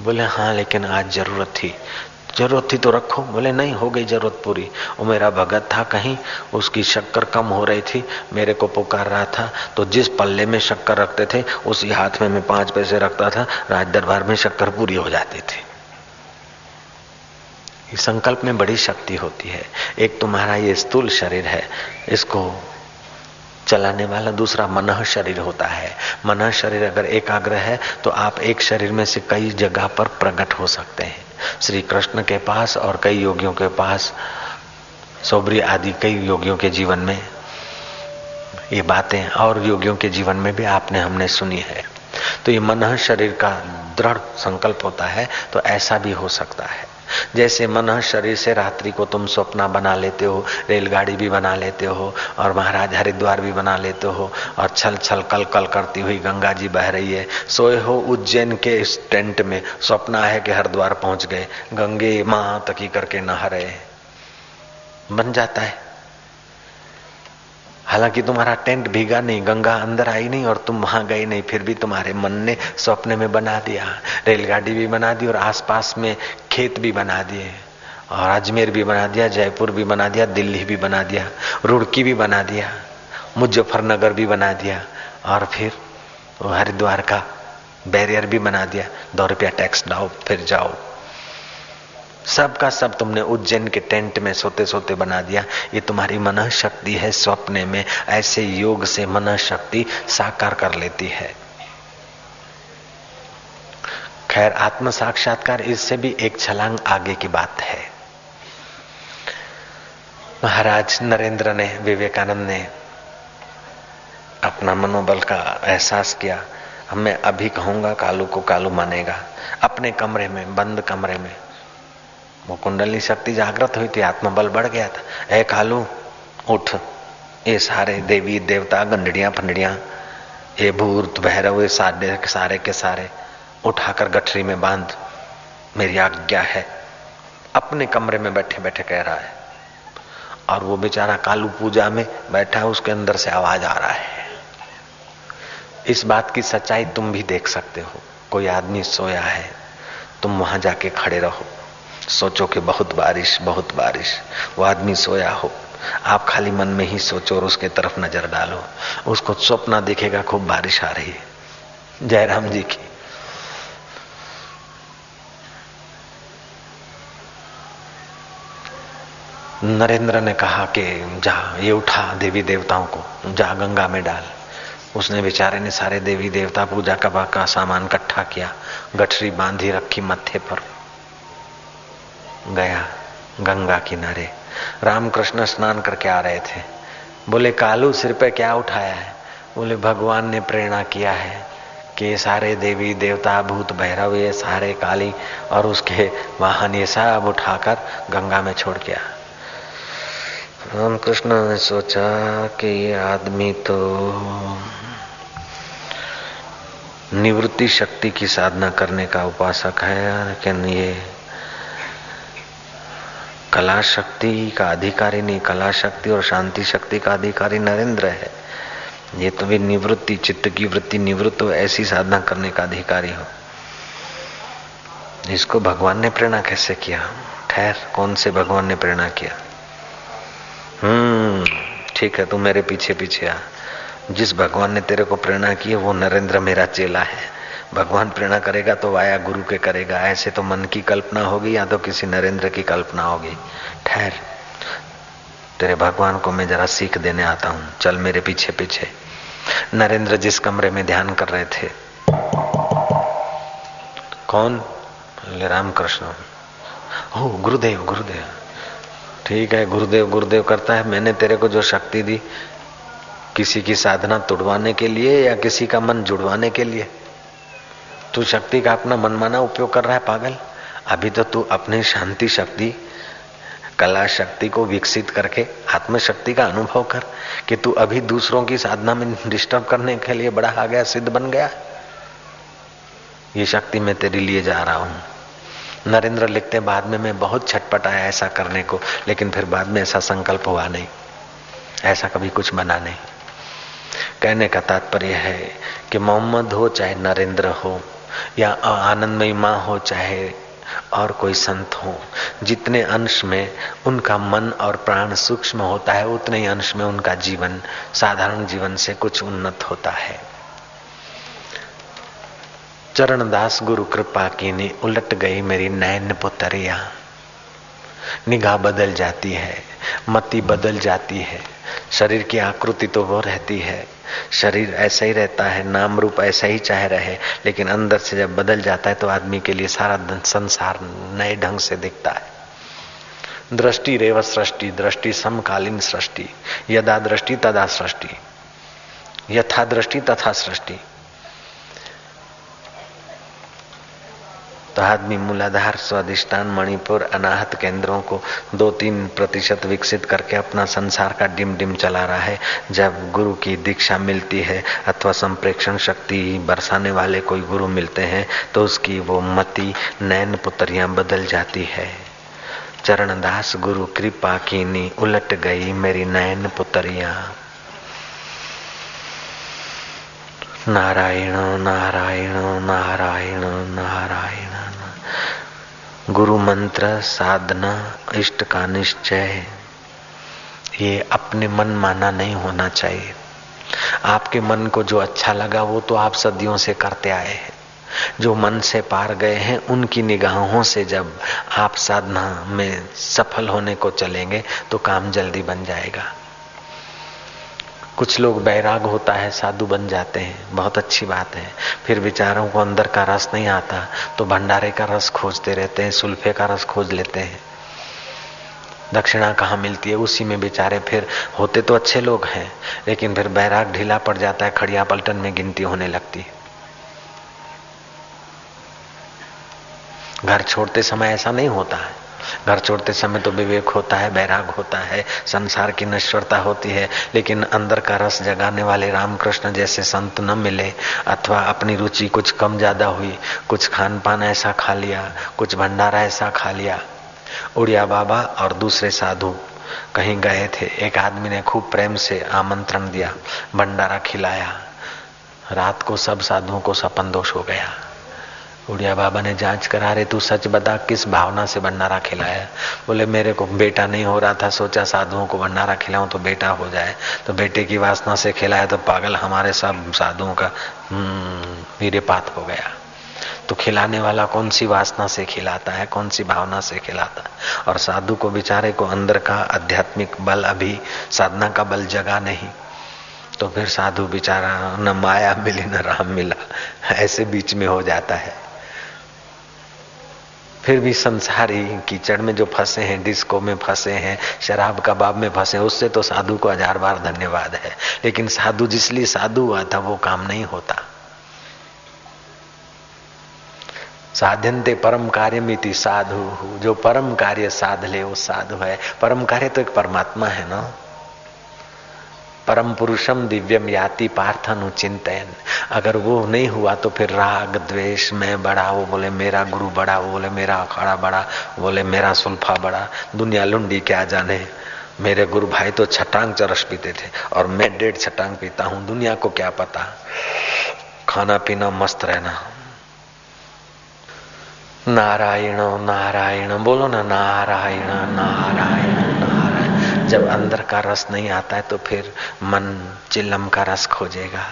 बोले हाँ लेकिन आज ज़रूरत थी। ज़रूरत थी तो रखो बोले नहीं हो गई ज़रूरत पूरी। वो मेरा भगत था कहीं, उसकी शक्कर कम हो रही थी, मेरे को पुकार रहा था। तो जिस पल्ले में शक्कर रखते थे, उसी हाथ में मैं पाँच पैसे रखता था, राज दरबार में शक्कर पूरी हो जाती थी। संकल्प में बड़ी शक्ति होती है। एक तुम्हारा ये स्थूल शरीर है, इसको चलाने वाला दूसरा मन शरीर होता है। मन शरीर अगर एकाग्र है तो आप एक शरीर में से कई जगह पर प्रकट हो सकते हैं। श्री कृष्ण के पास और कई योगियों के पास सोबरी आदि कई योगियों के जीवन में ये बातें और योगियों के जीवन में भी आपने, हमने सुनी है। तो ये मन, शरीर का दृढ़ संकल्प होता है तो ऐसा भी हो सकता है। जैसे मन शरीर से रात्रि को तुम स्वप्ना बना लेते हो, रेलगाड़ी भी बना लेते हो और महाराज हरिद्वार भी बना लेते हो और छल छल कल कल करती हुई गंगा जी बह रही है। सोए हो उज्जैन के इस टेंट में, स्वप्न है कि हरिद्वार पहुँच गए। गंगे माँ तकी करके नहा रहे बन जाता है। हालाँकि तुम्हारा टेंट भीगा नहीं, गंगा अंदर आई नहीं और तुम वहाँ गए नहीं, फिर भी तुम्हारे मन ने सपने में बना दिया, रेलगाड़ी भी बना दी और आसपास में खेत भी बना दिए, और अजमेर भी बना दिया, जयपुर भी बना दिया, दिल्ली भी बना दिया, रुड़की भी बना दिया, मुजफ्फरनगर भी बना दिया, और फिर हरिद्वार का बैरियर भी बना दिया, दो रुपया टैक्स लाओ फिर जाओ। सब का सब तुमने उज्जैन के टेंट में सोते सोते बना दिया। ये तुम्हारी मन शक्ति है स्वप्ने में। ऐसे योग से मन शक्ति साकार कर लेती है। खैर आत्म साक्षात्कार इससे भी एक छलांग आगे की बात है। महाराज नरेंद्र ने, विवेकानंद ने अपना मनोबल का एहसास किया। मैं अभी कहूँगा, कालू को कालू मानेगा। अपने कमरे में, बंद कमरे में। वो कुंडली शक्ति जागृत हुई थी, आत्मबल बढ़ गया था। ए कालू, उठ। ये सारे देवी, देवता, गंडड़िया, फंडड़िया, ये भूत, भैरव, ये सारे के सारे के सारे, उठाकर गठरी में बाँध। मेरी आज्ञा है। अपने कमरे में बैठे बैठे कह रहा है। और वो बेचारा कालू पूजा में बैठा है उसके अंदर से आवाज़ आ रहा है। इस बात की सच्चाई तुम भी देख सकते हो। कोई आदमी सोया है, तुम वहाँ जाके खड़े रहो। सोचो कि बहुत बारिश बहुत बारिश। वो आदमी सोया हो। आप खाली मन में ही सोचो और उसके तरफ़ नज़र डालो। उसको स्वप्न दिखेगा, खूब बारिश आ रही है। जयराम जी की। नरेंद्र ने कहा कि जा, ये उठा देवी देवताओं को। जा गंगा में डाल। उसने बेचारे ने सारे देवी देवता पूजा का का सामान इकट्ठा किया। गठरी बांधी रखी मत्थे पर। गया, गंगा किनारे। रामकृष्ण स्नान करके आ रहे थे। बोले, कालू, सिर पे क्या उठाया है? बोले, भगवान ने प्रेरणा किया है कि ये सारे देवी, देवता, भूत, भैरव, ये सारे काली और उसके वाहन, ये सब उठाकर गंगा में छोड़ गया रामकृष्ण ने सोचा कि ये आदमी तो निवृत्ति शक्ति की साधना करने का उपासक है, लेकिन ये कला शक्ति का अधिकारी नहीं कला शक्ति और शांति शक्ति का अधिकारी नरेंद्र है। ये तो भी निवृत्ति, चित्त की वृत्ति, निवृत्त ऐसी साधना करने का अधिकारी हो। इसको भगवान ने प्रेरणा कैसे किया? ठहर, कौन से भगवान ने प्रेरणा किया? हम्म ठीक है, तू मेरे पीछे पीछे आ। जिस भगवान ने तेरे को प्रेरणा की है, वो नरेंद्र मेरा चेला है। भगवान प्रेरणा करेगा तो वाया गुरु के करेगा। ऐसे तो मन की कल्पना होगी या तो किसी नरेंद्र की कल्पना होगी। ठहर। तेरे भगवान को मैं जरा सीख देने आता हूँ। चल मेरे पीछे पीछे। नरेंद्र जिस कमरे में ध्यान कर रहे थे। कौन? रामकृष्ण। हो गुरुदेव गुरुदेव। ठीक है, गुरुदेव गुरुदेव करता है। मैंने तेरे को जो शक्ति दी, किसी की साधना तुड़वाने के लिए या किसी का मन जुड़वाने के लिए? तू शक्ति का अपना मनमाना उपयोग कर रहा है, पागल। अभी तो तू अपनी शांति शक्ति, कला शक्ति को विकसित करके आत्मशक्ति का अनुभव कर कि तू अभी दूसरों की साधना में डिस्टर्ब करने के लिए बड़ा आ गया, सिद्ध बन गया। ये शक्ति मैं तेरे लिए जा रहा हूँ। नरेंद्र लिखते बाद में मैं बहुत छटपट आया ऐसा करने को, लेकिन फिर बाद में ऐसा संकल्प हुआ नहीं। ऐसा कभी कुछ बना नहीं। कहने का तात्पर्य है कि मोहम्मद हो चाहे नरेंद्र हो या आनंदमयी माँ हो, चाहे और कोई संत हो, जितने अंश में उनका मन और प्राण सूक्ष्म होता है, उतने ही अंश में उनका जीवन, साधारण जीवन से कुछ उन्नत होता है। चरणदास गुरु कृपा की ने उलट गई मेरी नैन पुतरिया। निगाह बदल जाती है, मति बदल जाती है। शरीर की आकृति तो वो रहती है। शरीर ऐसा ही रहता है, नाम रूप ऐसा ही चाहे रहे, लेकिन अंदर से जब बदल जाता है तो आदमी के लिए सारा संसार नए ढंग से दिखता है। दृष्टि रेव सृष्टि, दृष्टि समकालीन सृष्टि, यदा दृष्टि तदा सृष्टि, यथा दृष्टि तथा सृष्टि। तो आदमी मूलाधार स्वादिष्टान मणिपुर, अनाहत केंद्रों को दो तीन प्रतिशत विकसित करके अपना संसार का डिम डिम चला रहा है। जब गुरु की दीक्षा मिलती है अथवा संप्रेक्षण शक्ति बरसाने वाले कोई गुरु मिलते हैं तो उसकी वो मति, नैन पुतरियाँ बदल जाती है। चरणदास गुरु कृपा कीनी, उलट गई मेरी नैन पुतरिया। नारायण नारायण नारायण नारायण। गुरु मंत्र, साधना, इष्ट का निश्चय। ये अपने मन माना नहीं होना चाहिए। आपके मन को जो अच्छा लगा, वो तो आप सदियों से करते आए हैं। जो मन से पार गए हैं, उनकी निगाहों से जब आप साधना में सफल होने को चलेंगे तो काम जल्दी बन जाएगा। कुछ लोग बैराग होता है, साधु बन जाते हैं। बहुत अच्छी बात है। फिर बेचारों को अंदर का रस नहीं आता तो भंडारे का रस खोजते रहते हैं, सुल्फे का रस खोज लेते हैं। दक्षिणा कहाँ मिलती है, उसी में बेचारे फिर होते तो अच्छे लोग हैं, लेकिन फिर बैराग ढीला पड़ जाता है, खड़िया पलटन में गिनती होने लगती। है घर छोड़ते समय ऐसा नहीं होता है। घर छोड़ते समय तो विवेक होता है, बैराग होता है, संसार की नश्वरता होती है, लेकिन अंदर का रस जगाने वाले रामकृष्ण जैसे संत न मिले, अथवा अपनी रुचि कुछ कम ज़्यादा हुई, कुछ खान पान ऐसा खा लिया, कुछ भंडारा ऐसा खा लिया। उड़िया बाबा और दूसरे साधु कहीं गए थे, एक आदमी ने खूब प्रेम से आमंत्रण दिया, भंडारा खिलाया। रात को सब साधुओं को सपन दोष हो गया। उड़िया बाबा ने जाँच करा रहे तू सच बता, किस भावना से भंडारा खिलाया? बोले, मेरे को बेटा नहीं हो रहा था, सोचा साधुओं को भंडारा खिलाऊं तो बेटा हो जाए। तो बेटे की वासना से खिलाया तो पागल हमारे सब साधुओं का मेरे पात हो गया। तो खिलाने वाला कौन सी वासना से खिलाता है, कौन सी भावना से खिलाता है? और साधु को, बेचारे को अंदर का आध्यात्मिक बल अभी, साधना का बल जगा नहीं। तो फिर साधु बेचारा, न माया मिली, न राम मिला। ऐसे बीच में हो जाता है। फिर भी संसारी कीचड़ में जो फंसे हैं, डिस्को में फंसे हैं, शराब कबाब में फंसे उससे तो साधु को हज़ार बार धन्यवाद है। लेकिन साधु जिसलिए साधु हुआ था, वो काम नहीं होता। साधनते परम कार्य मिति साधु जो परम कार्य साध ले, वो साधु है। परम कार्य तो एक परमात्मा है ना? परम पुरुषम दिव्यम याति पार्थन चिंतन अगर वो नहीं हुआ तो फिर राग, द्वेष, मैं बड़ा, वो बोले मेरा गुरु बड़ा, वो बोले मेरा अखाड़ा बड़ा बोले मेरा सुल्फा बड़ा। दुनिया लुंडी क्या जाने? मेरे गुरु भाई तो छटांग चरस पीते थे और मैं डेढ़ छटांग पीता हूँ। दुनिया को क्या पता? खाना पीना मस्त रहना। नारायण नारायण, बोलो ना नारायण नारायण। जब अंदर का रस नहीं आता है तो फिर मन चिल्लम का रस खोजेगा।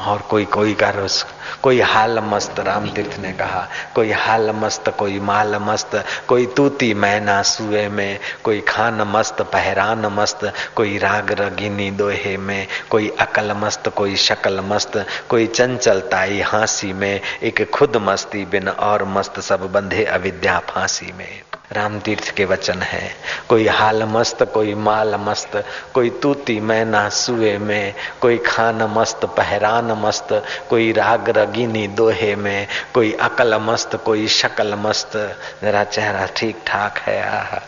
और कोई कोई का रस, कोई हाल मस्त राम तीर्थ ने कहा, कोई हाल मस्त, कोई माल मस्त, कोई तूती मैना सुए में, कोई खान मस्त, पहरान मस्त, कोई राग रगिनी दोहे में, कोई अकल मस्त, कोई शकल मस्त, कोई चंचलताई हाँसी में, एक खुद मस्ती बिन और मस्त, सब बंधे अविद्या फांसी में। राम तीर्थ के वचन है। कोई हाल मस्त, कोई माल मस्त, कोई तूती मैना सुए में, कोई खान मस्त, पहरान मस्त, कोई राग रगीनी दोहे में, कोई अकल मस्त, कोई शकल मस्त। मेरा चेहरा ठीक ठाक है, आह।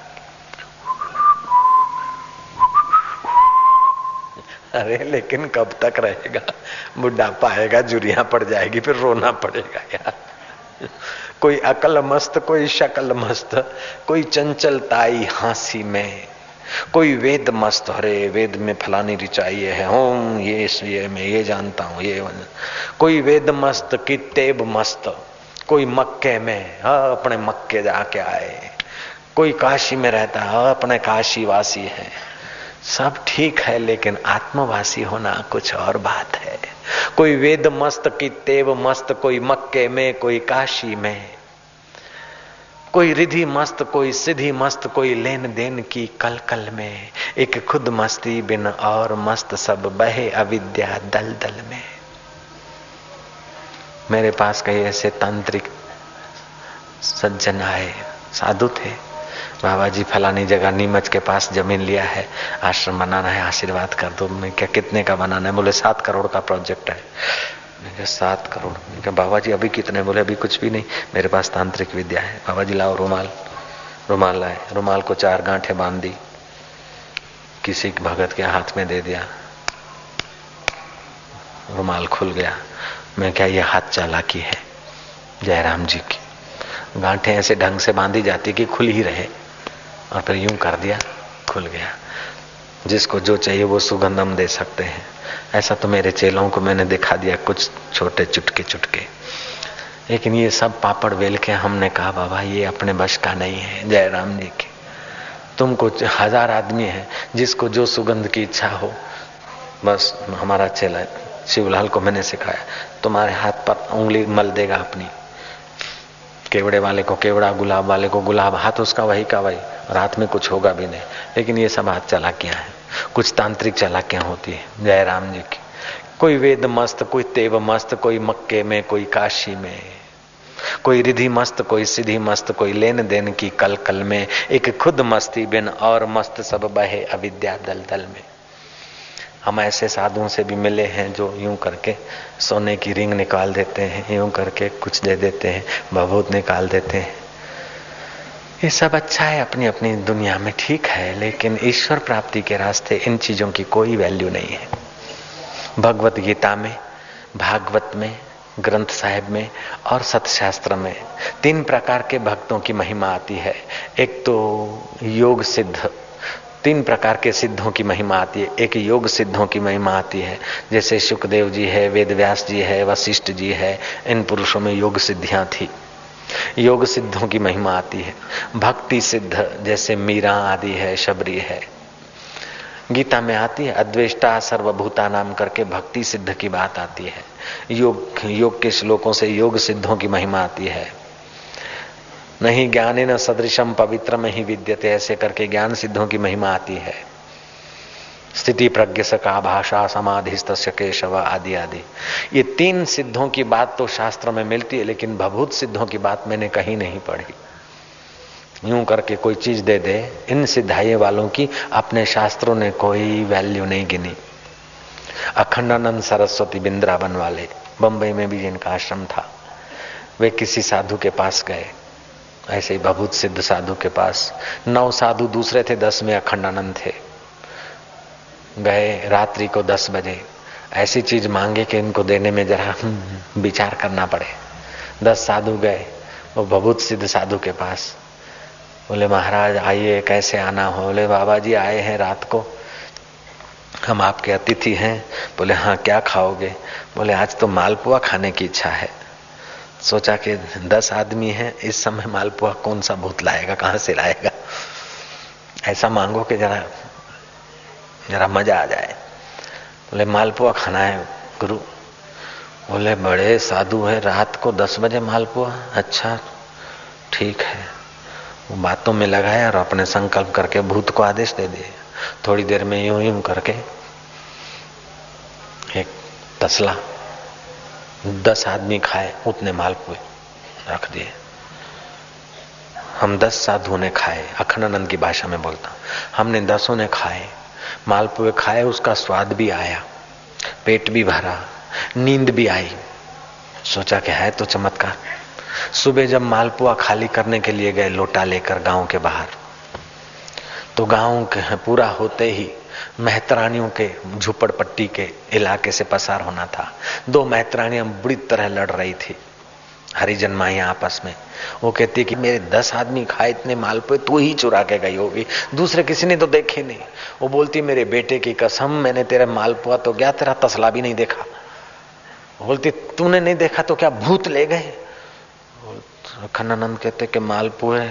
अरे, लेकिन कब तक रहेगा? बुढ़ा पाएगा, जुरिया पड़ जाएगी, फिर रोना पड़ेगा, यार। कोई अकल मस्त, कोई शकल मस्त, कोई चंचलताई हांसी में, कोई वेद मस्त हरे वेद में फलानी रिचाई है, ओम ये ये मैं ये जानता हूँ, ये कोई वेद मस्त की तेब मस्त, कोई मक्के में हाँ अपने मक्के जाके आए। कोई काशी में रहता है अपने काशी वासी है। सब ठीक है, लेकिन आत्मवासी होना कुछ और बात है। कोई वेद मस्त की तेव मस्त, कोई मक्के में, कोई काशी में। कोई रिधि मस्त, कोई सिद्धि मस्त, कोई लेन देन की कल कल में। एक खुद मस्ती बिन और मस्त सब बहे अविद्या दल दल में। मेरे पास कई ऐसे तांत्रिक सज्जन आए, साधु थे। बाबा जी फलानी जगह नीमच के पास ज़मीन लिया है, आश्रम बनाना है, आशीर्वाद कर दो। मैं क्या कितने का बनाना है? बोले, सात करोड़ का प्रोजेक्ट है। मैं क्या सात करोड़? मैं क्या बाबा जी अभी कितने? बोले, अभी कुछ भी नहीं। मेरे पास तांत्रिक विद्या है। बाबा जी लाओ रुमाल। रुमाल लाए। रुमाल को चार गांठे बाँध। दी किसी भगत के हाथ में दे दिया। रुमाल खुल गया। मैं क्या ये हाथ चालाकी है, जयराम जी की। गांठे ऐसे ढंग से बांधी जाती कि खुल ही रहे। और फिर यूँ कर दिया, खुल गया। जिसको जो चाहिए वो सुगंध हम दे सकते हैं। ऐसा तो मेरे चेलों को मैंने दिखा दिया कुछ छोटे चुटके चुटके। लेकिन ये सब पापड़ वेल के हमने कहा, बाबा, ये अपने बश का नहीं है, जयराम जी के। तुमको हज़ार आदमी है जिसको जो सुगंध की इच्छा हो। बस हमारा चेला शिवलाल को मैंने सिखाया, तुम्हारे हाथ पर उंगली मल देगा अपनी। केवड़े वाले को केवड़ा गुलाब, वाले को गुलाब, हाथ उसका वही का वही। रात में कुछ होगा भी नहीं। लेकिन ये सब हाथ चला क्या है। कुछ तांत्रिक चालाकियाँ होती है। जय राम जी की। कोई वेद मस्त, कोई तेव मस्त, कोई मक्के में, कोई काशी में। कोई रिधि मस्त, कोई सीधी मस्त, कोई लेन देन की कल कल में। एक खुद मस्ती बिन और मस्त सब बहे अविद्या दल दल में। हम ऐसे साधुओं से भी मिले हैं जो यूँ करके सोने की रिंग निकाल देते हैं, यूँ करके कुछ दे देते हैं भभूत निकाल देते हैं। ये सब अच्छा है अपनी अपनी दुनिया में ठीक है, लेकिन ईश्वर प्राप्ति के रास्ते इन चीज़ों की कोई वैल्यू नहीं है। भगवत गीता में, भागवत में, ग्रंथ साहिब में और सतशास्त्र में तीन प्रकार के भक्तों की महिमा आती है। एक तो योग सिद्ध, तीन प्रकार के सिद्धों की महिमा आती है। एक योग सिद्धों की महिमा आती है, जैसे सुखदेव जी है, वेदव्यास जी है, वशिष्ठ जी है, इन पुरुषों में योग सिद्धियाँ थी। योग सिद्धों की महिमा आती है। भक्ति सिद्ध, जैसे मीरा आदि है, शबरी है। गीता में आती है, अद्वेष्टा सर्वभूता नाम करके भक्ति सिद्ध की बात आती है। योग योग के श्लोकों से योग सिद्धों की महिमा आती है। नहीं ज्ञाने न सदृशम पवित्र में ही विद्यते, ऐसे करके ज्ञान सिद्धों की महिमा आती है। स्थिति प्रज्ञ सका भाषा समाधि केशव आदि आदि। ये तीन सिद्धों की बात तो शास्त्र में मिलती है, लेकिन भभूत सिद्धों की बात मैंने कहीं नहीं पढ़ी। यूँ करके कोई चीज़ दे दे, इन सिद्धाई वालों की अपने शास्त्रों ने कोई वैल्यू नहीं गिनी। अखंडानंद सरस्वती बिंद्रावन वाले, बंबई में भी जिनका आश्रम था, वे किसी साधु के पास गए। ऐसे ही भभूत सिद्ध साधु के पास, नौ साधु दूसरे थे, दस में अखंडानंद थे। गए रात्रि को दस बजे। ऐसी चीज़ मांगे कि इनको देने में जरा विचार करना पड़े। दस साधु गए, वो बहुत सिद्ध साधु के पास। बोले, महाराज, आइए, कैसे आना हो? बोले बाबा जी आए हैं रात को। हम आपके अतिथि हैं। बोले हाँ क्या खाओगे? बोले, आज तो मालपुआ खाने की इच्छा है। सोचा कि दस आदमी हैं, इस समय मालपुआ कौन सा भूत लाएगा, कहाँ से लाएगा? ऐसा मांगो कि जरा जरा मज़ा आ जाए। बोले, मालपुआ खाना है, गुरु। बोले, बड़े साधु है, रात को दस बजे मालपुआ। अच्छा ठीक है। वो बातों में लगाया और अपने संकल्प करके भूत को आदेश दे दिए। थोड़ी देर में यूँ यूँ करके एक तसला, दस आदमी खाए, उतने मालपुए रख दिए। हम दस साधुओं ने खाए, अखंडानंद की भाषा में बोलता। हमने दसों ने खाए मालपुए खाए, उसका स्वाद भी आया, पेट भी भरा, नींद भी आई। सोचा कि है तो चमत्कार। सुबह जब मालपुआ खाली करने के लिए गए, लोटा लेकर गाँव के बाहर। तो गाँव के पूरा होते ही मेहतरानियों के झुपड़पट्टी के इलाके से पसार होना था। दो मेहतरानियाँ बुरी तरह लड़ रही थी। हरिजन माइया आपस में। वो कहती है कि मेरे दस आदमी खाए इतने मालपुए तू ही चुरा के गई होगी। दूसरे किसी ने तो देखे नहीं। वो बोलती, मेरे बेटे की कसम, मैंने तेरा मालपुआ तो गया तेरा तसला भी नहीं देखा? बोलती, तूने नहीं देखा तो क्या भूत ले गए? खन्नानंद कहते कि मालपुए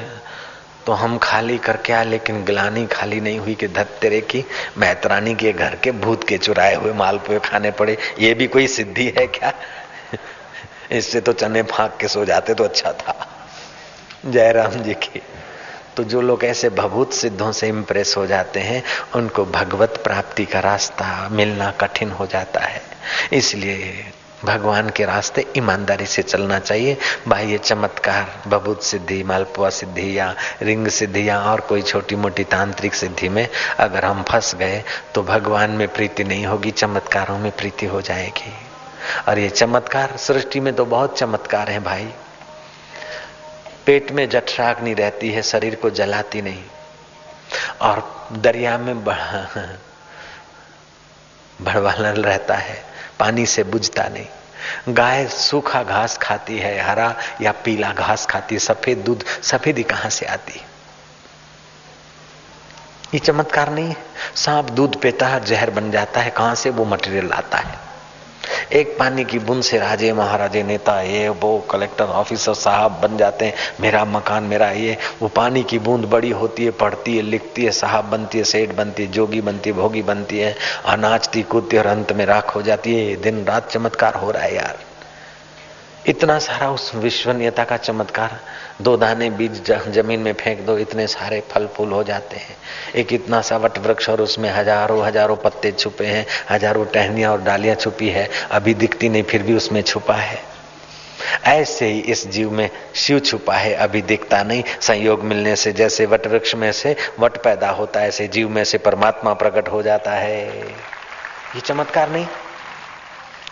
तो हम खाली करके आए, लेकिन गिलानी खाली नहीं हुई कि धत तेरे की मेहतरानी के घर के भूत के चुराए हुए मालपुए खाने पड़े। ये भी कोई सिद्धि है क्या? इससे तो चने फाक के सो जाते तो अच्छा था। जयराम जी की। तो जो लोग ऐसे भभूत सिद्धों से इम्प्रेस हो जाते हैं, उनको भगवत प्राप्ति का रास्ता मिलना कठिन हो जाता है। इसलिए भगवान के रास्ते ईमानदारी से चलना चाहिए। बाह्य चमत्कार बबूत सिद्धि, मालपुआ सिद्धि या रिंग सिद्धि या और कोई छोटी मोटी तांत्रिक सिद्धि में अगर हम फंस गए तो भगवान में प्रीति नहीं होगी, चमत्कारों में प्रीति हो जाएगी। और ये चमत्कार, सृष्टि में तो बहुत चमत्कार है भाई। पेट में जठराग्नि रहती है, शरीर को जलाती नहीं। और दरिया में भड़वालन रहता है, पानी से बुझता नहीं। गाय सूखा घास खाती है, हरा या पीला घास खाती है, सफ़ेद दूध, सफेदी कहाँ से आती? ये चमत्कार नहीं है। सांप दूध पीता है, जहर बन जाता है, कहाँ से वो मटेरियल आता है? एक पानी की बूंद से राजे, महाराजे, नेता, ये वो कलेक्टर ऑफिसर साहब बन जाते हैं। मेरा मकान, मेरा ये, वो पानी की बूंद बड़ी होती है, पढ़ती है, लिखती है, साहब बनती है, सेठ बनती है, जोगी बनती है, भोगी बनती है अनाजती कूदती और अंत में राख हो जाती है। दिन रात चमत्कार हो रहा है यार। इतना सारा उस विश्वनीयता का चमत्कार, दो दाने बीज ज़मीन में फेंक दो, इतने सारे फल फूल हो जाते हैं। एक इतना सा वट वृक्ष और उसमें हज़ारों हज़ारों पत्ते छुपे हैं, हज़ारों टहनियाँ और डालियाँ छुपी है, अभी दिखती नहीं, फिर भी उसमें छुपा है। ऐसे ही इस जीव में शिव छुपा है, अभी दिखता नहीं। संयोग मिलने से, जैसे वट वृक्ष में से वट पैदा होता है, ऐसे जीव में से परमात्मा प्रकट हो जाता है। ये चमत्कार नहीं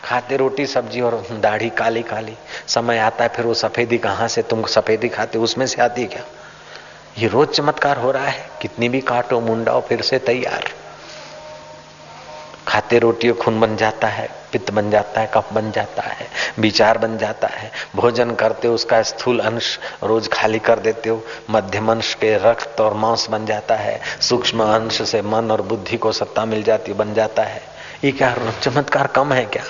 खाते रोटी, सब्ज़ी और दाढ़ी काली काली। समय आता है फिर वो सफेदी कहाँ से तुम सफेदी खाते, उसमें से आती क्या? ये रोज चमत्कार हो रहा है, कितनी भी काटो, मुंडाओ, फिर से तैयार। खाते रोटी खून बन जाता है, पित्त बन जाता है, कफ बन जाता है, विचार बन जाता है। भोजन करते हो, उसका स्थूल अंश रोज खाली कर देते हो। मध्यम अंश के रक्त और मांस बन जाता है। सूक्ष्म अंश से मन और बुद्धि को सत्ता मिल जाती, बन जाता है। ये क्या चमत्कार कम है क्या?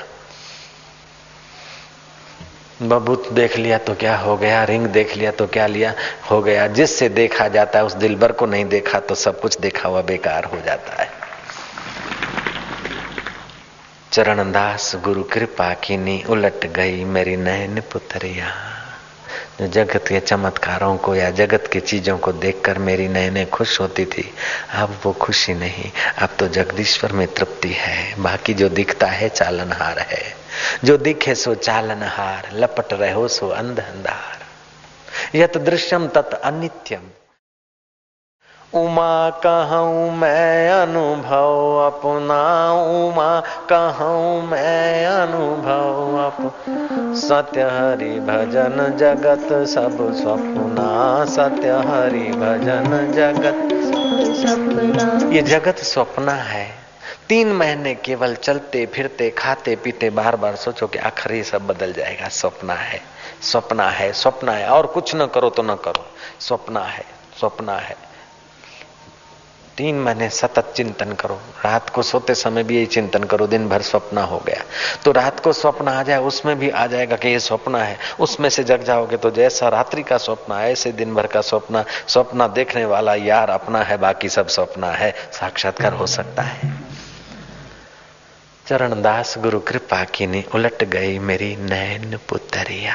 बबूत देख लिया तो क्या हो गया, रिंग देख लिया तो क्या लिया, हो गया। जिससे देखा जाता है, उस दिलबर को नहीं देखा तो सब कुछ देखा हुआ बेकार हो जाता है। चरणदास, गुरु कृपा की नी उलट गई मेरी नयन पुत्रिया। जो जगत के चमत्कारों को या जगत की चीज़ों को देखकर मेरी नयने खुश होती थी, अब वो खुशी नहीं। अब तो जगदीश्वर में तृप्ति है, बाकी जो दिखता है चालनहार है। जो दिखे सो चालनहार लपट रहो सो अंध अंधार यत दृश्यम तत् अनित्यम। उमा कहूँ मैं अनुभव अपना उमा कहूँ मैं अनुभव अप। सत्य हरि भजन जगत सब स्वप्ना सत्य हरि भजन जगत सपना। ये जगत स्वप्ना है। तीन महीने केवल चलते, फिरते, खाते, पीते, बार बार सोचो कि आखिर ये सब बदल जाएगा। स्वप्ना है स्वप्ना है स्वप्ना है। और कुछ न करो तो न करो। स्वप्ना है स्वप्ना है। तीन महीने सतत चिंतन करो। रात को सोते समय भी यही चिंतन करो, दिन भर स्वप्न हो गया। तो रात को स्वप्न आ जाए, उसमें भी आ जाएगा कि ये स्वप्न है। उसमें से जग जाओगे तो जैसा रात्रि का स्वप्न ऐसे दिन भर का स्वप्न स्वप्न देखने वाला यार अपना है, बाकी सब स्वप्न है। साक्षात्कार हो सकता है। चरणदास गुरु कृपा की ने उलट गई मेरी नैन पुतरिया।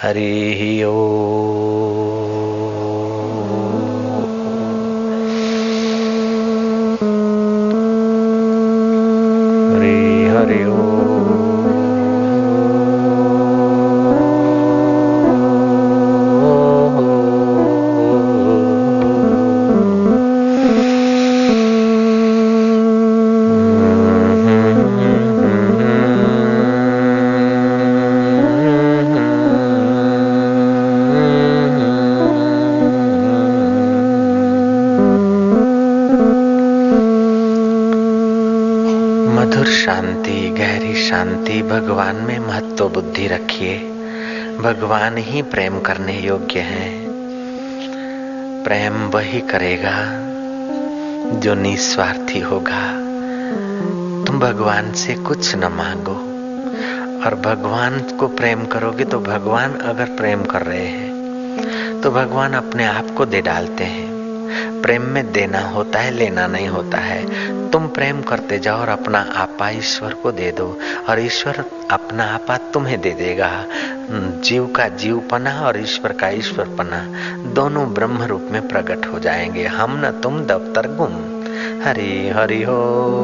हरि ओ। भगवान ही प्रेम करने योग्य हैं। प्रेम वही करेगा जो निस्वार्थी होगा। तुम भगवान से कुछ न मांगो और भगवान को प्रेम करोगे तो भगवान अगर प्रेम कर रहे हैं तो भगवान अपने आप को दे डालते हैं। प्रेम में देना होता है, लेना नहीं होता है। तुम प्रेम करते जाओ और अपना आपा ईश्वर को दे दो। और ईश्वर अपना आपा तुम्हें दे देगा। जीव का जीवपना और ईश्वर का ईश्वरपना दोनों ब्रह्म रूप में प्रकट हो जाएँगे। हम न तुम दफ्तर गुम। हरि हरि हो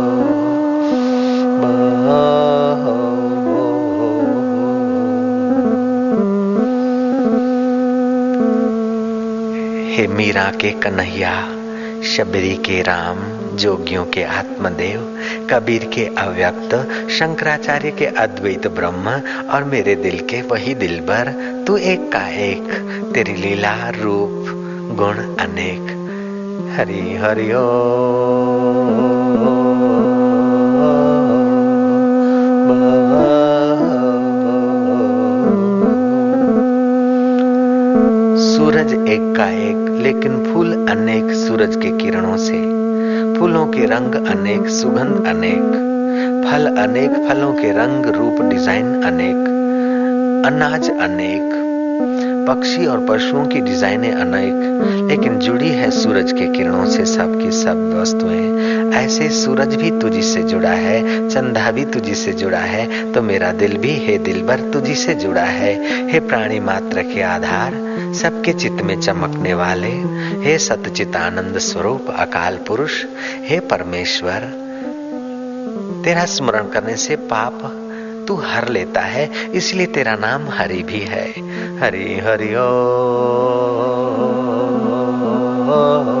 हे। मीरा के कन्हैया, शबरी के राम, जोगियों के आत्मदेव, कबीर के अव्यक्त, शंकराचार्य के अद्वैत ब्रह्म और मेरे दिल के वही दिल भर तू एक का एक, तेरी लीला रूप, गुण अनेक। हरि हरिओ सूरज एक का एक लेकिन फूल अनेक सूरज के किरणों से, फूलों के रंग अनेक, सुगंध अनेक, फल अनेक, फलों के रंग, रूप, डिज़ाइन अनेक, अनाज अनेक पक्षी और पशुओं की डिजाइनें अनेक, लेकिन जुड़ी है सूरज के किरणों से सब की सब वस्तुएँ। ऐसे सूरज भी तुझी से जुड़ा है, चंदा भी तुझी से जुड़ा है तो मेरा दिल भी हे दिल भर तुझी से जुड़ा है। हे प्राणी मात्र के आधार, सबके चित्त में चमकने वाले। हे सतचितानंद स्वरूप, अकाल पुरुष, हे परमेश्वर, तेरा स्मरण करने से पाप तू हर लेता है इसलिए तेरा नाम हरि भी है। हरि हरि ओ। ओ, ओ, ओ, ओ, ओ, ओ, शांति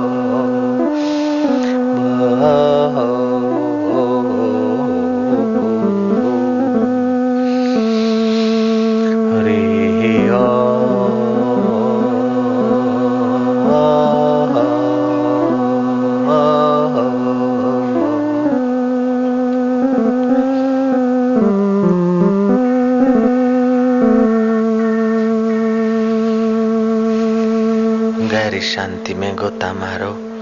में गोता मारो।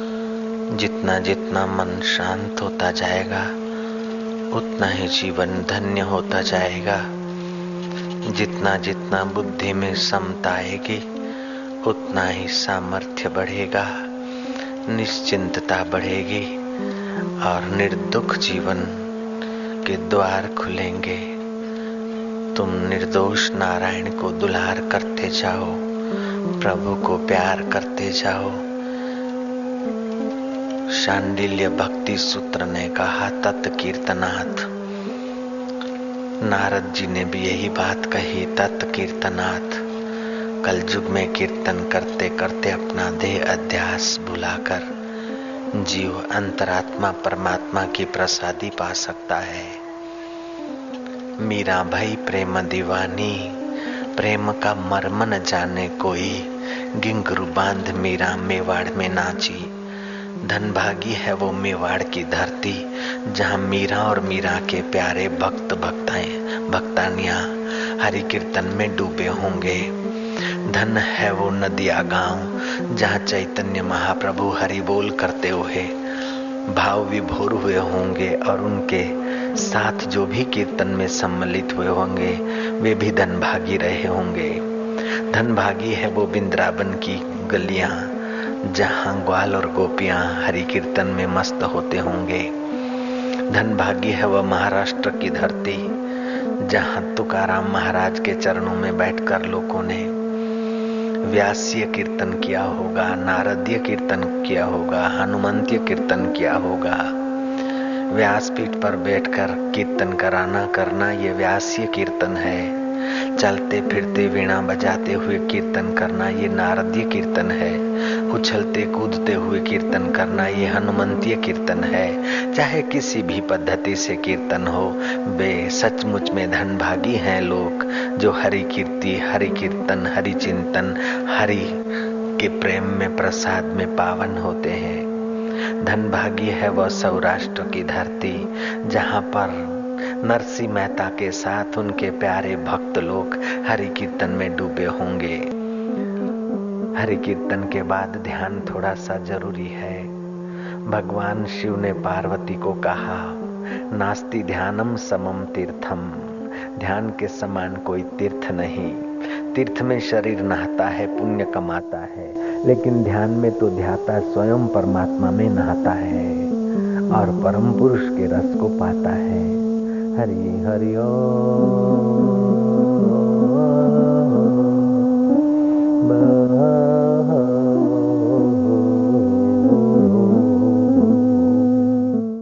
जितना जितना मन शांत होता जाएगा, उतना ही जीवन धन्य होता जाएगा। जितना जितना बुद्धि में समता आएगी, उतना ही सामर्थ्य बढ़ेगा। निश्चिंतता बढ़ेगी और निर्दुख जीवन के द्वार खुलेंगे। तुम निर्दोष नारायण को दुलार करते जाओ। प्रभु को प्यार करते जाओ। शांडिल्य भक्ति सूत्र ने कहा तत् कीर्तनाथ नारद जी ने भी यही बात कही तत् कीर्तनाथ कल युग में कीर्तन करते करते अपना देह अध्यास भुलाकर जीव अंतरात्मा परमात्मा की प्रसादी पा सकता है। मीरा भाई प्रेम दीवानी। प्रेम का मर्म न जाने कोई। गिंगरू बाँध मीरा मेवाड़ में नाची। धनभागी है वो मेवाड़ की धरती, जहाँ मीरा और मीरा के प्यारे भक्त भक्ताएँ, भक्तानिया हरि कीर्तन में डूबे होंगे। धन है वो नदिया गाँव, जहाँ चैतन्य महाप्रभु हरि बोल करते हुए भाव विभोर हुए होंगे और उनके साथ जो भी कीर्तन में सम्मिलित हुए होंगे, वे भी धनभागी रहे होंगे। धनभागी है वो बिंद्रावन की गलियाँ, जहाँ ग्वाल और गोपियाँ हरि कीर्तन में मस्त होते होंगे। धनभागी है वह महाराष्ट्र की धरती, जहाँ तुकाराम महाराज के चरणों में बैठकर लोगों ने व्यासीय कीर्तन किया होगा, नारदीय कीर्तन किया होगा, हनुमंतीय कीर्तन किया होगा। व्यासपीठ पर बैठकर कीर्तन कराना करना ये व्यासीय कीर्तन है। चलते फिरते वीणा बजाते हुए कीर्तन करना ये नारदीय कीर्तन है। उछलते कूदते हुए कीर्तन करना ये हनुमंतीय कीर्तन है। चाहे किसी भी पद्धति से कीर्तन हो, वे सचमुच में धन भागी हैं लोग, जो हरि कीर्ति, हरि कीर्तन, हरि चिंतन, हरि के प्रेम में, प्रसाद में पावन होते हैं। धन भागी है वह सौराष्ट्र की धरती, जहाँ पर नरसिंह मेहता के साथ उनके प्यारे भक्त लोग हरि कीर्तन में डूबे होंगे। हरि कीर्तन के बाद ध्यान थोड़ा सा ज़रूरी है। भगवान शिव ने पार्वती को कहा, नास्ति ध्यानम समम तीर्थम। ध्यान के समान कोई तीर्थ नहीं। तीर्थ में शरीर नहाता है, पुण्य कमाता है। लेकिन ध्यान में तो ध्याता स्वयं परमात्मा में नहाता है और परम पुरुष के रस को पाता है। हरि हरिओ